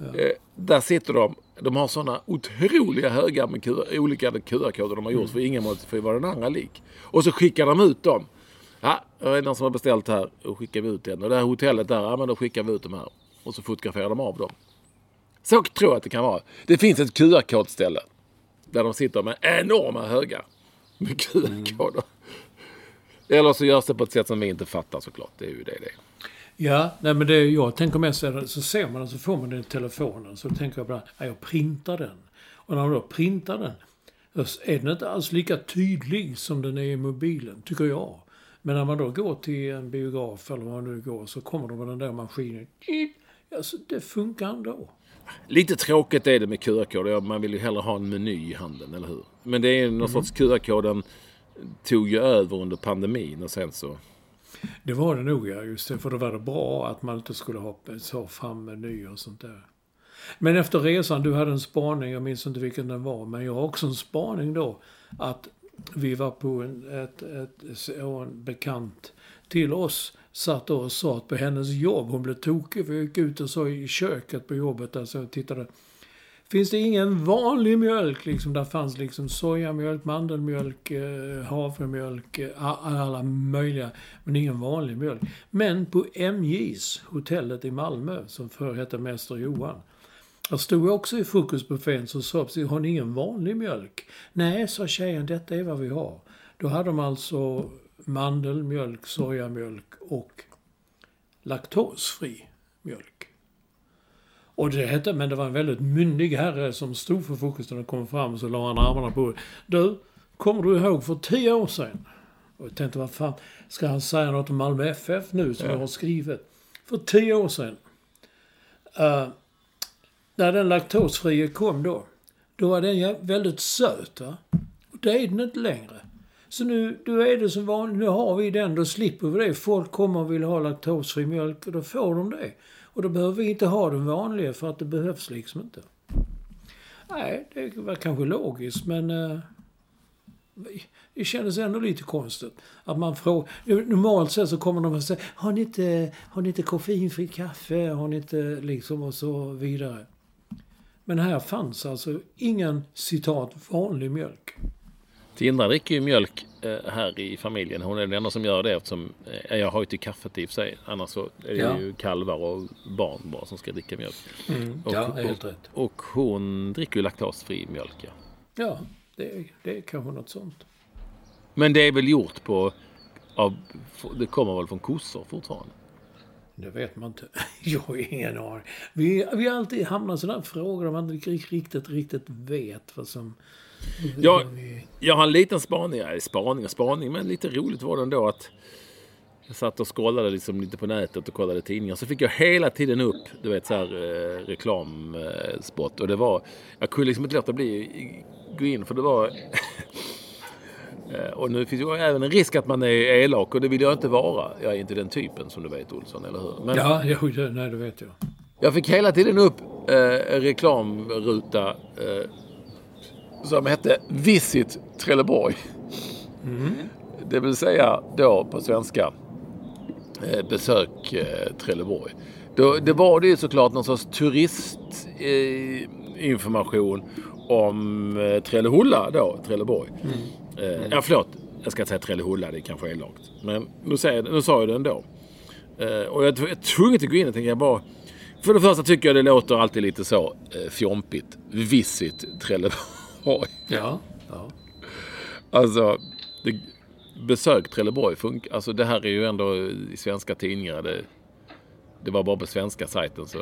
[SPEAKER 2] Eh, där sitter de. De har sådana otroliga högar med QR, olika QR-koder de har gjort för ingen måste få vara den andra lik. Och så skickar de ut dem. Ja, det är någon som har beställt här och skickar vi ut den. Och det här hotellet där, ja men då skickar vi ut de här. Och så fotograferar de av dem. Så tror jag att det kan vara. Det finns ett QR-kodställe. Där de sitter med enorma högar med QR-koder. Eller så görs det på ett sätt som vi inte fattar såklart. Det är ju det det.
[SPEAKER 3] Ja, nej men det jag tänker mest är så ser man den så får man den i telefonen. Så tänker jag bara, ja, jag printar den. Och när man då printar den, så är den inte alls lika tydlig som den är i mobilen, tycker jag. Men när man då går till en biograf eller vad man nu går, så kommer de med den där maskinen. Alltså, det funkar ändå.
[SPEAKER 2] Lite tråkigt är det med QR-koder. Ja, Man vill ju hellre ha en meny i handen, eller hur? Men det är någon sorts QR-koden tog ju över under pandemin och sen så...
[SPEAKER 3] Det var det nog, ja. Just det. För då var det bra att man inte skulle ha så fram menyer och sånt där. Men efter resan, du hade en spaning, jag minns inte vilken den var, men jag har också en spaning då. Att vi var på en, ett, ett, en bekant till oss satt och sa att på hennes jobb, hon blev tokig, för jag gick ut och sa i köket på jobbet, alltså jag tittade. Finns det ingen vanlig mjölk liksom? Där fanns liksom sojamjölk, mandelmjölk, eh, havremjölk, eh, alla möjliga. Men ingen vanlig mjölk. Men på MJs, hotellet i Malmö, som förr hette Mäster Johan. Jag stod också i frukostbuffén så sa precis, har ni ingen vanlig mjölk? Nej, sa tjejen, detta är vad vi har. Då hade de alltså mandelmjölk, sojamjölk och laktosfri mjölk. Och det hette, men det var en väldigt myndig herre som stod för frukosten och kom fram och så la han armarna på Du, kommer du ihåg för tio år sedan? Och jag tänkte, vad fan, ska han säga något om Malmö FF nu som jag har skrivit? För tio år sedan. eh, när den laktosfria kom då, då var den väldigt söt. Va? Och det är den inte längre. Så nu, då är det som vanligt, nu har vi den, då slipper vi det. Folk kommer och vill ha laktosfri mjölk och då får de det. Och då behöver vi inte ha den vanliga för att det behövs liksom inte. Nej, det var kanske logiskt men eh, det kändes ändå lite konstigt. Att man frågar, normalt sett så kommer de och säger har ni inte, har ni inte koffeinfri kaffe? Har ni inte liksom och så vidare. Men här fanns alltså ingen citat vanlig mjölk.
[SPEAKER 2] Tindra dricker ju mjölk eh, här i familjen. Hon är den enda som gör det eftersom eh, jag har ju till kaffet i och för sig. Annars så är det
[SPEAKER 3] Ja.
[SPEAKER 2] ju kalvar och barn bara som ska dricka mjölk. Och,
[SPEAKER 3] ja, helt
[SPEAKER 2] och,
[SPEAKER 3] rätt.
[SPEAKER 2] och hon dricker ju laktosfri mjölk. Ja.
[SPEAKER 3] Ja, det, det är kanske något sånt.
[SPEAKER 2] Men det är väl gjort på... Av, det kommer väl från kossor fortfarande?
[SPEAKER 3] Det vet man inte. Jag har ingen aning. Vi, vi har alltid hamnat i sådana frågor där man inte riktigt, riktigt vet vad som...
[SPEAKER 2] Jag, jag har en liten spaning, ja, spaning och spaning, men lite roligt var det ändå att jag satt och scrollade liksom lite på nätet och kollade tidningar. Så fick jag hela tiden upp, du vet så här eh, reklamspot. Och det var, jag kunde liksom inte låta bli gå in för det var Eh, Och nu finns ju även en risk att man är elak och det vill jag inte vara. Jag är inte den typen som du vet Olsson, eller hur? Men
[SPEAKER 3] Ja, jo, nej, det vet jag.
[SPEAKER 2] jag fick hela tiden upp eh, reklamruta eh, som hette Visit Trelleborg. Det vill säga då på svenska eh, besök eh, Trelleborg. Då, det var det ju såklart någon sorts turistinformation eh, om eh, Trellehulla då, Trelleborg. Eh, ja, förlåt. Jag ska inte säga Trellehulla, det är kanske är långt. Men nu, säger, nu sa jag det ändå. Eh, och jag är tvungen att gå in och tänka bara... För det första tycker jag det låter alltid lite så eh, fjompigt. Visit Trelleborg.
[SPEAKER 3] Ja. ja.
[SPEAKER 2] Alltså, det, besök Trelleborg funkar. Alltså det här är ju ändå i svenska tidningar. Det, det var bara på svenska sajten. Så.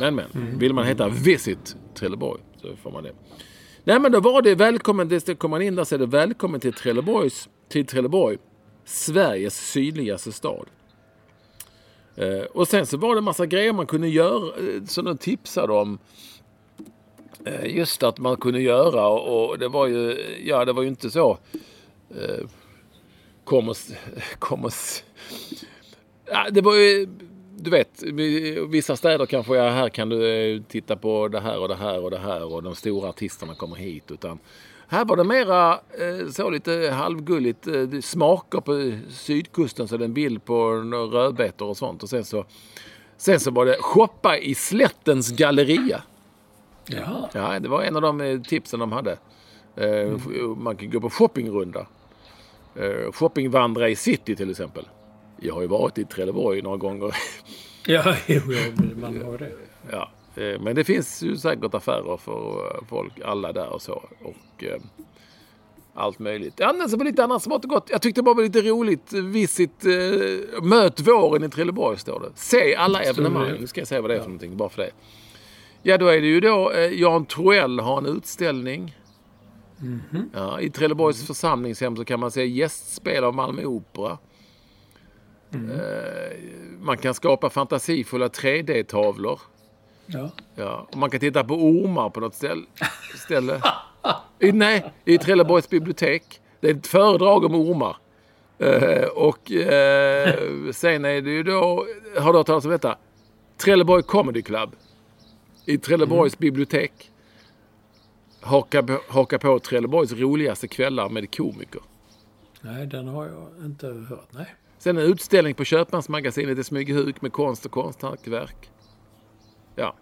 [SPEAKER 2] Men men, vill man heta Visit Trelleborg så får man det. Nej men då var det välkommen, det kommer man in där så är det välkommen till Trelleborgs, till Trelleborg. Sveriges sydligaste stad. Eh, och sen så var det en massa grejer man kunde göra, eh, som de tipsade om. Eh, just att man kunde göra och, det var ju, ja det var ju inte så. Eh, kom och, kom och, ja, det var ju, du vet, vissa städer kanske, ja här kan du eh, titta på det här och det här och det här och de stora artisterna kommer hit. Utan här var det mera eh, så lite halvgulligt, eh, smaker på sydkusten så det är en bild på rödbetor och sånt. Och sen så, sen så var det shoppa i Slättens galleria.
[SPEAKER 3] Ja.
[SPEAKER 2] Ja, det var en av de eh, tipsen de hade. Eh, f- Man kan gå på shoppingrunda. Eh, Shoppingvandra i city till exempel. Jag har ju varit i Trelleborg några gånger.
[SPEAKER 3] Ja, jo, man har det.
[SPEAKER 2] ja. Men det finns ju säkert affärer för folk, alla där och så. Och eh, allt möjligt. Annars var det lite annat smått och gott. Jag tyckte det bara var lite roligt. Visit, eh, möt våren i Trelleborg står det. Se alla evenemang. Nu ska jag säga vad det är för någonting, bara för det. Ja, då är det ju då eh, Jan Troell har en utställning. Ja, I Trelleborgs församlingshem så kan man se gästspel av Malmö Opera. Eh, man kan skapa fantasifulla 3D-tavlor.
[SPEAKER 3] Ja.
[SPEAKER 2] Ja, man kan titta på ormar på något ställ, ställe. I, nej, i Trelleborgs bibliotek. Det är ett föredrag om ormar. Eh, och eh, sen är det ju då, har du hört talas om detta? Trelleborg Comedy Club. I Trelleborgs bibliotek. Haka, på- haka på Trelleborgs roligaste kvällar med komiker.
[SPEAKER 3] Nej, den har jag inte hört. Nej.
[SPEAKER 2] Sen en utställning på Köpmansmagasinet i Smygehuk med konst och konsthantverk. Ja.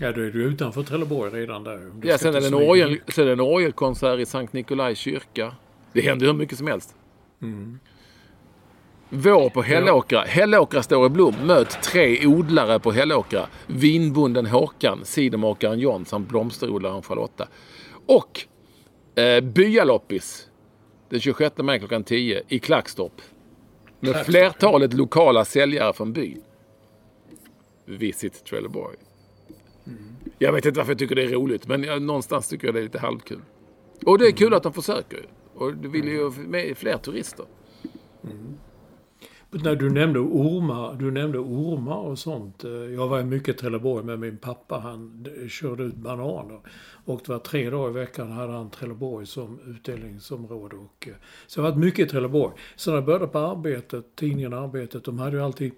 [SPEAKER 3] Ja, då är du utanför Trelleborg redan där.
[SPEAKER 2] Ja, sen är, en orgel, sen är det en orgelkonsert i Sankt Nikolaj kyrka. Det händer hur mycket som helst. Vår på Hällåkra. Hällåkra står i blom. Möt tre odlare på Hällåkra. Vinbonden Håkan, cidermakaren John samt blomsterodlaren Charlotta. Och eh, byaloppis den 26 maj klockan 10 i Klackstorp. Med flertalet lokala säljare från byn. Visit Trelleborg. Jag vet inte varför jag tycker det är roligt, men jag, någonstans tycker jag det är lite halvkul. Och det är kul att de försöker. Och du vill ju ha med fler turister.
[SPEAKER 3] När du nämnde ormar, du nämnde ormar och sånt. Eh, jag var mycket i Trelleborg med min pappa. Han körde ut bananer. Och det var tre dagar i veckan hade han Trelleborg som utdelningsområde. Och, eh, så jag har varit mycket i Trelleborg. Så när jag började på arbetet, tidningen Arbetet, de hade ju alltid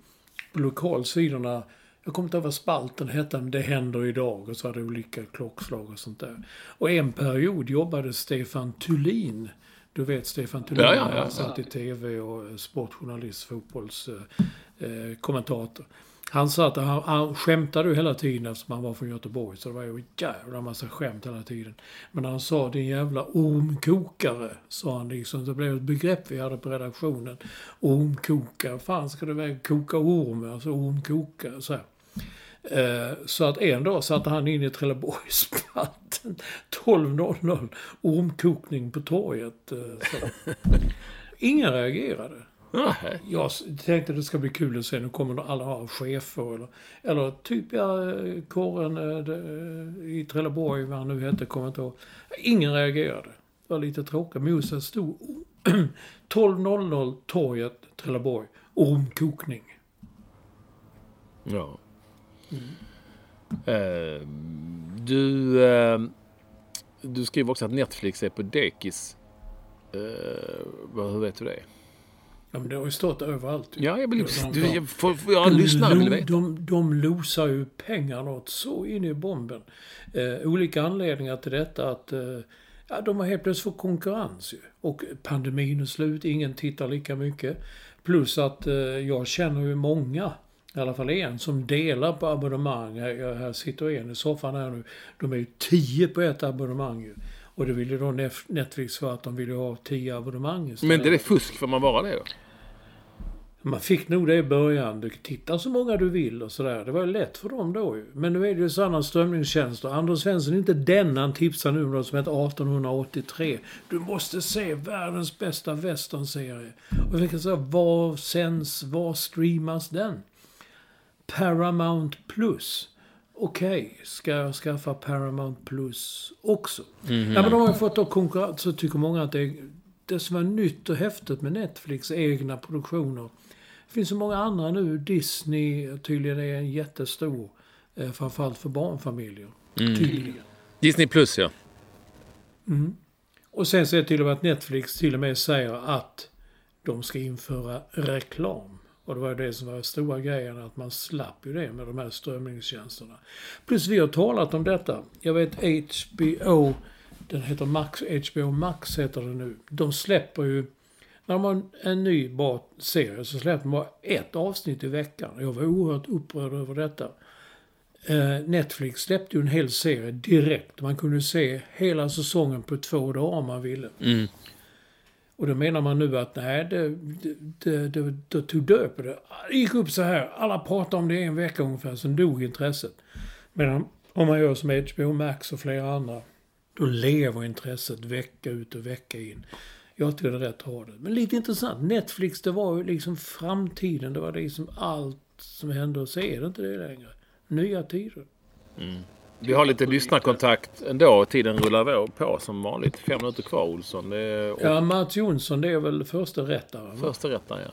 [SPEAKER 3] på lokalsidorna jag kommer inte ihåg vad spalten hette, men det händer idag. Och så hade det olika klockslag och sånt där. Och en period jobbade Stefan Thulin. Du vet Stefan Thulin,
[SPEAKER 2] Ja, ja, ja,
[SPEAKER 3] satt i tv och eh, sportjournalist, fotbollskommentator. Eh, kommentator. han satt, han, han skämtade ju hela tiden eftersom han var från Göteborg. Så det var ju en jävla massa skämt hela tiden. Men han sa din jävla ormkokare, sa han liksom. Det blev ett begrepp vi hade på redaktionen. Ormkokare, fan ska du väl koka orm? Alltså ormkokare, så här. Eh, Så att en dag satte han in i Trelleborgsspalten 12.00 ormkokning på torget. eh, Så. Ingen reagerade. Jag tänkte det ska bli kul att se. Nu kommer alla ha chefer eller, eller typ ja, kåren eh, i Trelleborg, vad han nu hette, kommer inte ihåg. Ingen reagerade. Det var lite tråkigt. Moses stod 12.00 torget Trelleborg. Ormkokning.
[SPEAKER 2] Ja. Eh, du, eh, du skriver också att Netflix är på dekis. Eh, hur vet du det?
[SPEAKER 3] Ja, men det har ju stått överallt. ju.
[SPEAKER 2] Ja, jag vill...
[SPEAKER 3] De-
[SPEAKER 2] Du,
[SPEAKER 3] de-
[SPEAKER 2] jag, får, jag lyssnar vill veta.
[SPEAKER 3] de, de losar ju pengar något så in i bomben. Eh, olika anledningar till detta att eh, ja, de har helt plötsligt fått konkurrens ju. Och pandemin är slut, ingen tittar lika mycket. Plus att eh, jag känner ju många, i alla fall en, som delar på abonnemang. Här, jag- här sitter en i soffan här nu. De är ju tio på ett abonnemang ju. Och det ville då Netflix för att de ville ha tio abonnemang istället.
[SPEAKER 2] Men det är fusk, får man vara det då?
[SPEAKER 3] Man fick nog det i början. Du kan titta så många du vill och sådär. Det var lätt för dem då ju. Men nu är det ju sådana strömningstjänster. Anders Svensson är inte den han tipsar nu om något som heter 1883. Du måste se världens bästa westernserie. Och vi kan säga, var sänds, var streamas den? Paramount Plus. Okej, ska jag skaffa Paramount Plus också? Ja, men de har ju fått då konkurrens, så tycker många att det är det som är nytt och häftigt med Netflix egna produktioner. Det finns så många andra nu. Disney tydligen är en jättestor. Eh, framförallt för barnfamiljer. Tydligen.
[SPEAKER 2] Disney plus ja.
[SPEAKER 3] Och sen är det till och med att Netflix till och med säger att de ska införa reklam. Och det var det som var den stora grejen, att man slapp ju det med de här strömningstjänsterna. Plus vi har talat om detta. Jag vet HBO, den heter Max, HBO Max heter den nu. De släpper ju, när de har en ny bra serie så släpper de bara ett avsnitt i veckan. Jag var oerhört upprörd över detta. Eh, Netflix släppte ju en hel serie direkt. Man kunde se hela säsongen på två dagar om man ville. Mm. Och då menar man nu att nej, det, det, det, det, tog död på det. Det gick upp så här. Alla pratade om det i en vecka ungefär, sen dog intresset. Medan om man gör som HBO Max och flera andra, då lever intresset vecka ut och vecka in. Jag tycker det är rätt att ha det. Men lite intressant. Netflix, det var ju liksom framtiden. Det var liksom allt som hände och så är det inte det längre. Nya tider. Mm.
[SPEAKER 2] Vi har lite lyssnarkontakt ändå. Tiden rullar på som vanligt. Fem minuter kvar Olsson. Är
[SPEAKER 3] Ja, Mats Jonsson, det är väl första rättaren.
[SPEAKER 2] första rätten ja.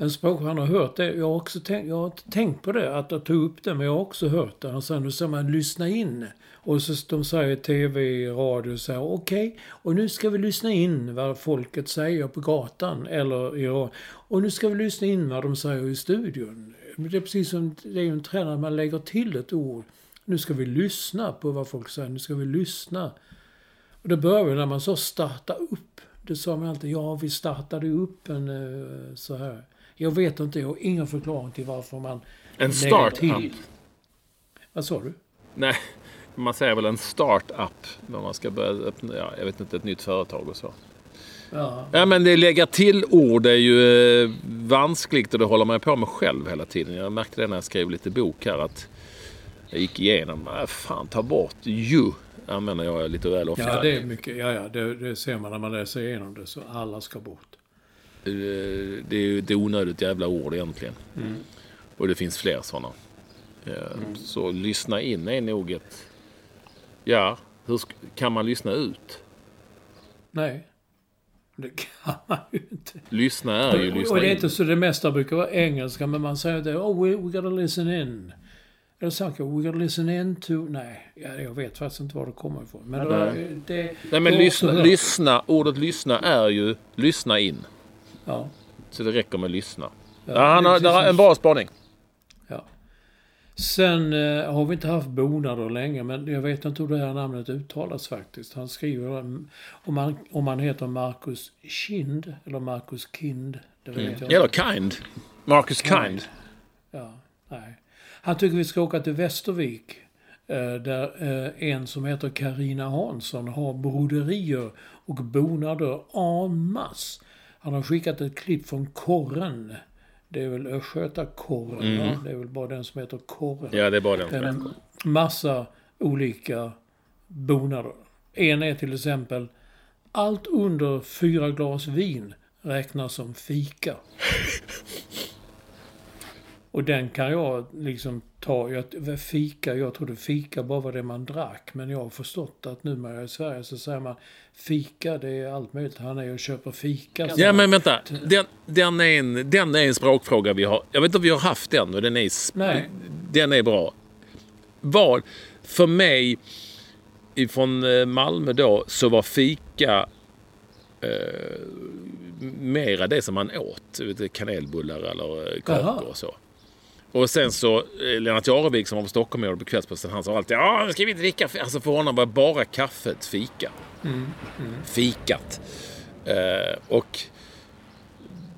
[SPEAKER 3] En språkman har hört det. Jag har också tänkt, jag har tänkt på det, att jag tog upp det, men jag har också hört det. Han säger, nu ska man lyssna in. Och så de säger tv, radio, så här, okej, och nu ska vi lyssna in vad folket säger på gatan eller i radio. Och nu ska vi lyssna in vad de säger i studion. Det är precis som, det är ju en trend att man lägger till ett ord. Nu ska vi lyssna på vad folk säger, nu ska vi lyssna. Och det började när man så starta upp. Det sa man alltid, ja vi startade upp en eh, så här. Jag vet inte, jag har ingen förklaring till varför man
[SPEAKER 2] En startup.
[SPEAKER 3] Vad sa du?
[SPEAKER 2] Nej, man säger väl en startup. När man ska börja öppna, ja, jag vet inte, ett nytt företag och så.
[SPEAKER 3] Ja,
[SPEAKER 2] Ja men det lägga till ord är ju eh, vanskligt och det håller man på med själv hela tiden. Jag märkte det när jag skrev lite bok här att jag gick igenom. Äh, fan ta bort ju. Använder jag lite väl ofta.
[SPEAKER 3] ja det är mycket. Ja, ja, det, det ser man när man läser igenom det. Så alla ska bort.
[SPEAKER 2] Eh, Det är ju ett onödigt jävla ord egentligen.
[SPEAKER 3] Mm.
[SPEAKER 2] Och det finns fler sådana. Eh, Så lyssna in är nog ett... Ja, hur kan man lyssna ut?
[SPEAKER 3] Nej. Det kan man ju inte.
[SPEAKER 2] Lyssna är ju
[SPEAKER 3] Och
[SPEAKER 2] lyssna
[SPEAKER 3] det är
[SPEAKER 2] in.
[SPEAKER 3] inte så, det mesta brukar vara engelska, men man säger det. Oh, we, we gotta listen in. Eller saker, we gotta listen in to... Nej, ja, jag vet faktiskt inte var det kommer ifrån. Men det,
[SPEAKER 2] Nej.
[SPEAKER 3] det,
[SPEAKER 2] Nej men lyssna, lyssna, ordet lyssna är ju lyssna in.
[SPEAKER 3] Ja.
[SPEAKER 2] Så det räcker med lyssna.
[SPEAKER 3] Ja,
[SPEAKER 2] han
[SPEAKER 3] det är
[SPEAKER 2] har, har
[SPEAKER 3] som-
[SPEAKER 2] en bra spaning.
[SPEAKER 3] Ja. Sen eh, har vi inte haft bonader länge, men jag vet inte hur det här namnet uttalas faktiskt. Han skriver om, han, om han heter Marcus Kind eller Marcus Kind. Det vet jag
[SPEAKER 2] Eller. Kind. Marcus Kind.
[SPEAKER 3] Ja, nej. Han tycker vi ska åka till Västervik. eh, Där eh, en som heter Karina Hansson har broderier och bonader en masse. Han har skickat ett klipp från Korren. Det är väl Östgötakorren, va? Det är väl bara den som heter Korren.
[SPEAKER 2] Ja, det är bara den
[SPEAKER 3] Det är. en massa olika bonader. En är till exempel allt under fyra glas vin räknas som fika. Och den kan jag liksom ta. Jag, fika, jag trodde fika bara var det man drack. Men jag har förstått att numera i Sverige så säger man fika, det är allt möjligt. Han är och köper fika.
[SPEAKER 2] Ja men vänta. Den, den, är en, den är en språkfråga vi har. Jag vet inte om vi har haft den och den är,
[SPEAKER 3] Nej.
[SPEAKER 2] den är bra. Vad, för mig ifrån eh, Malmö då så var fika Eh, mera det som man åt. Kanelbullar eller eh, kakor
[SPEAKER 3] Jaha.
[SPEAKER 2] och så. Och sen så eh, Lennart Jarevik som var på Stockholm i år på Kvällsposten. Han sa alltid ja, nu ska vi dricka. fi-" Alltså för honom var bara kaffet fika. Fikat. Eh, och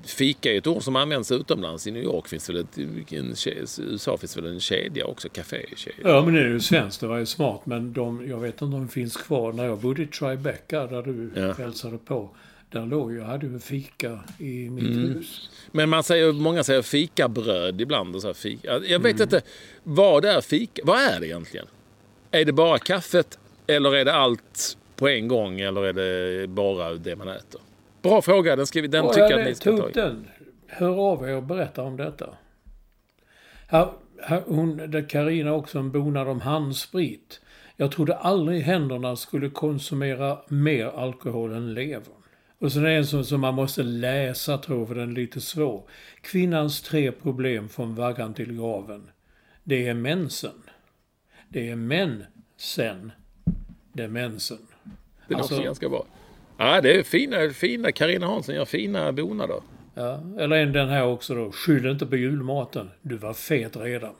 [SPEAKER 2] fika är ett ord som används utomlands. I New York finns väl ett, en, USA finns väl en kedja också. Cafékedja.
[SPEAKER 3] Ja, men det är ju svenskt. Det var ju smart. Men de, jag vet inte om de finns kvar. När jag bodde i Tribeca, där du
[SPEAKER 2] Ja.
[SPEAKER 3] hälsade på. Där låg jag, hade ju fika i mitt
[SPEAKER 2] Mm.
[SPEAKER 3] hus.
[SPEAKER 2] Men man säger, många säger fikabröd ibland. Och så här fika. Jag vet
[SPEAKER 3] Mm.
[SPEAKER 2] inte. Vad är fika? Vad är det egentligen? Är det bara kaffet? Eller är det allt på en gång? Eller är det bara det man äter? Bra fråga. Den, ska vi, den tycker
[SPEAKER 3] ja,
[SPEAKER 2] jag att ni ska
[SPEAKER 3] ta den. Hör av er och berätta om detta. Här, här, hon, Carina också en bonad om handsprit. Jag trodde aldrig händerna skulle konsumera mer alkohol än levern. Och sen är det en som, som man måste läsa tror jag, för den är lite svår. Kvinnans tre problem från vaggan till graven. Det är mensen. Det är män sen. Det är mensen.
[SPEAKER 2] Det låter
[SPEAKER 3] Alltså-
[SPEAKER 2] ganska bra. Ja, det är fina. fina. Carina Hansson gör fina bonader.
[SPEAKER 3] Ja, eller en den här också då. Skyll inte på julmaten. Du var fet redan.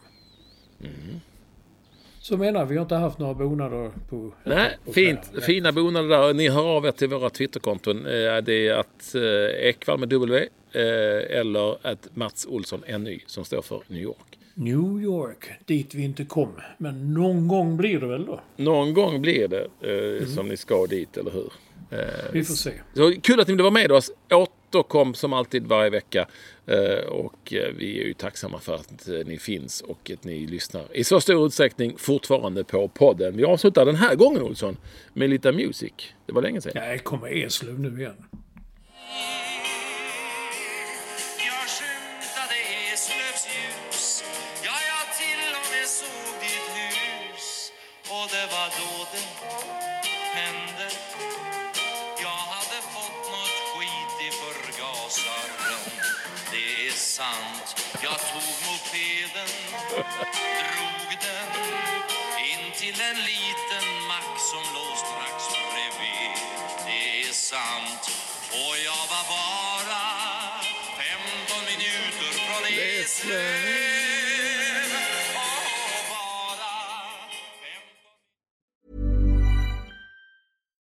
[SPEAKER 3] Så menar vi har inte haft några bonader på...
[SPEAKER 2] Nej,
[SPEAKER 3] på
[SPEAKER 2] fint.
[SPEAKER 3] flera-
[SPEAKER 2] Fina bonader där. Ni hör av er till våra Twitterkonton. Eh, Det är att eh, Ekvall med W eh, eller att Mats Olsson NY som står för New York.
[SPEAKER 3] New York, dit vi inte kom. Men någon gång blir det väl då?
[SPEAKER 2] Någon gång blir det eh, som ni ska dit, eller hur? Eh,
[SPEAKER 3] Vi får se.
[SPEAKER 2] Så kul att ni ville vara med oss. Återkom som alltid varje vecka. Eh, och eh, vi är ju tacksamma för att eh, ni finns och att ni lyssnar i så stor utsträckning fortfarande på podden. Vi avslutar den här gången Olsson med lite music. Det var länge sedan.
[SPEAKER 3] Nej, kommer Eslöv nu igen.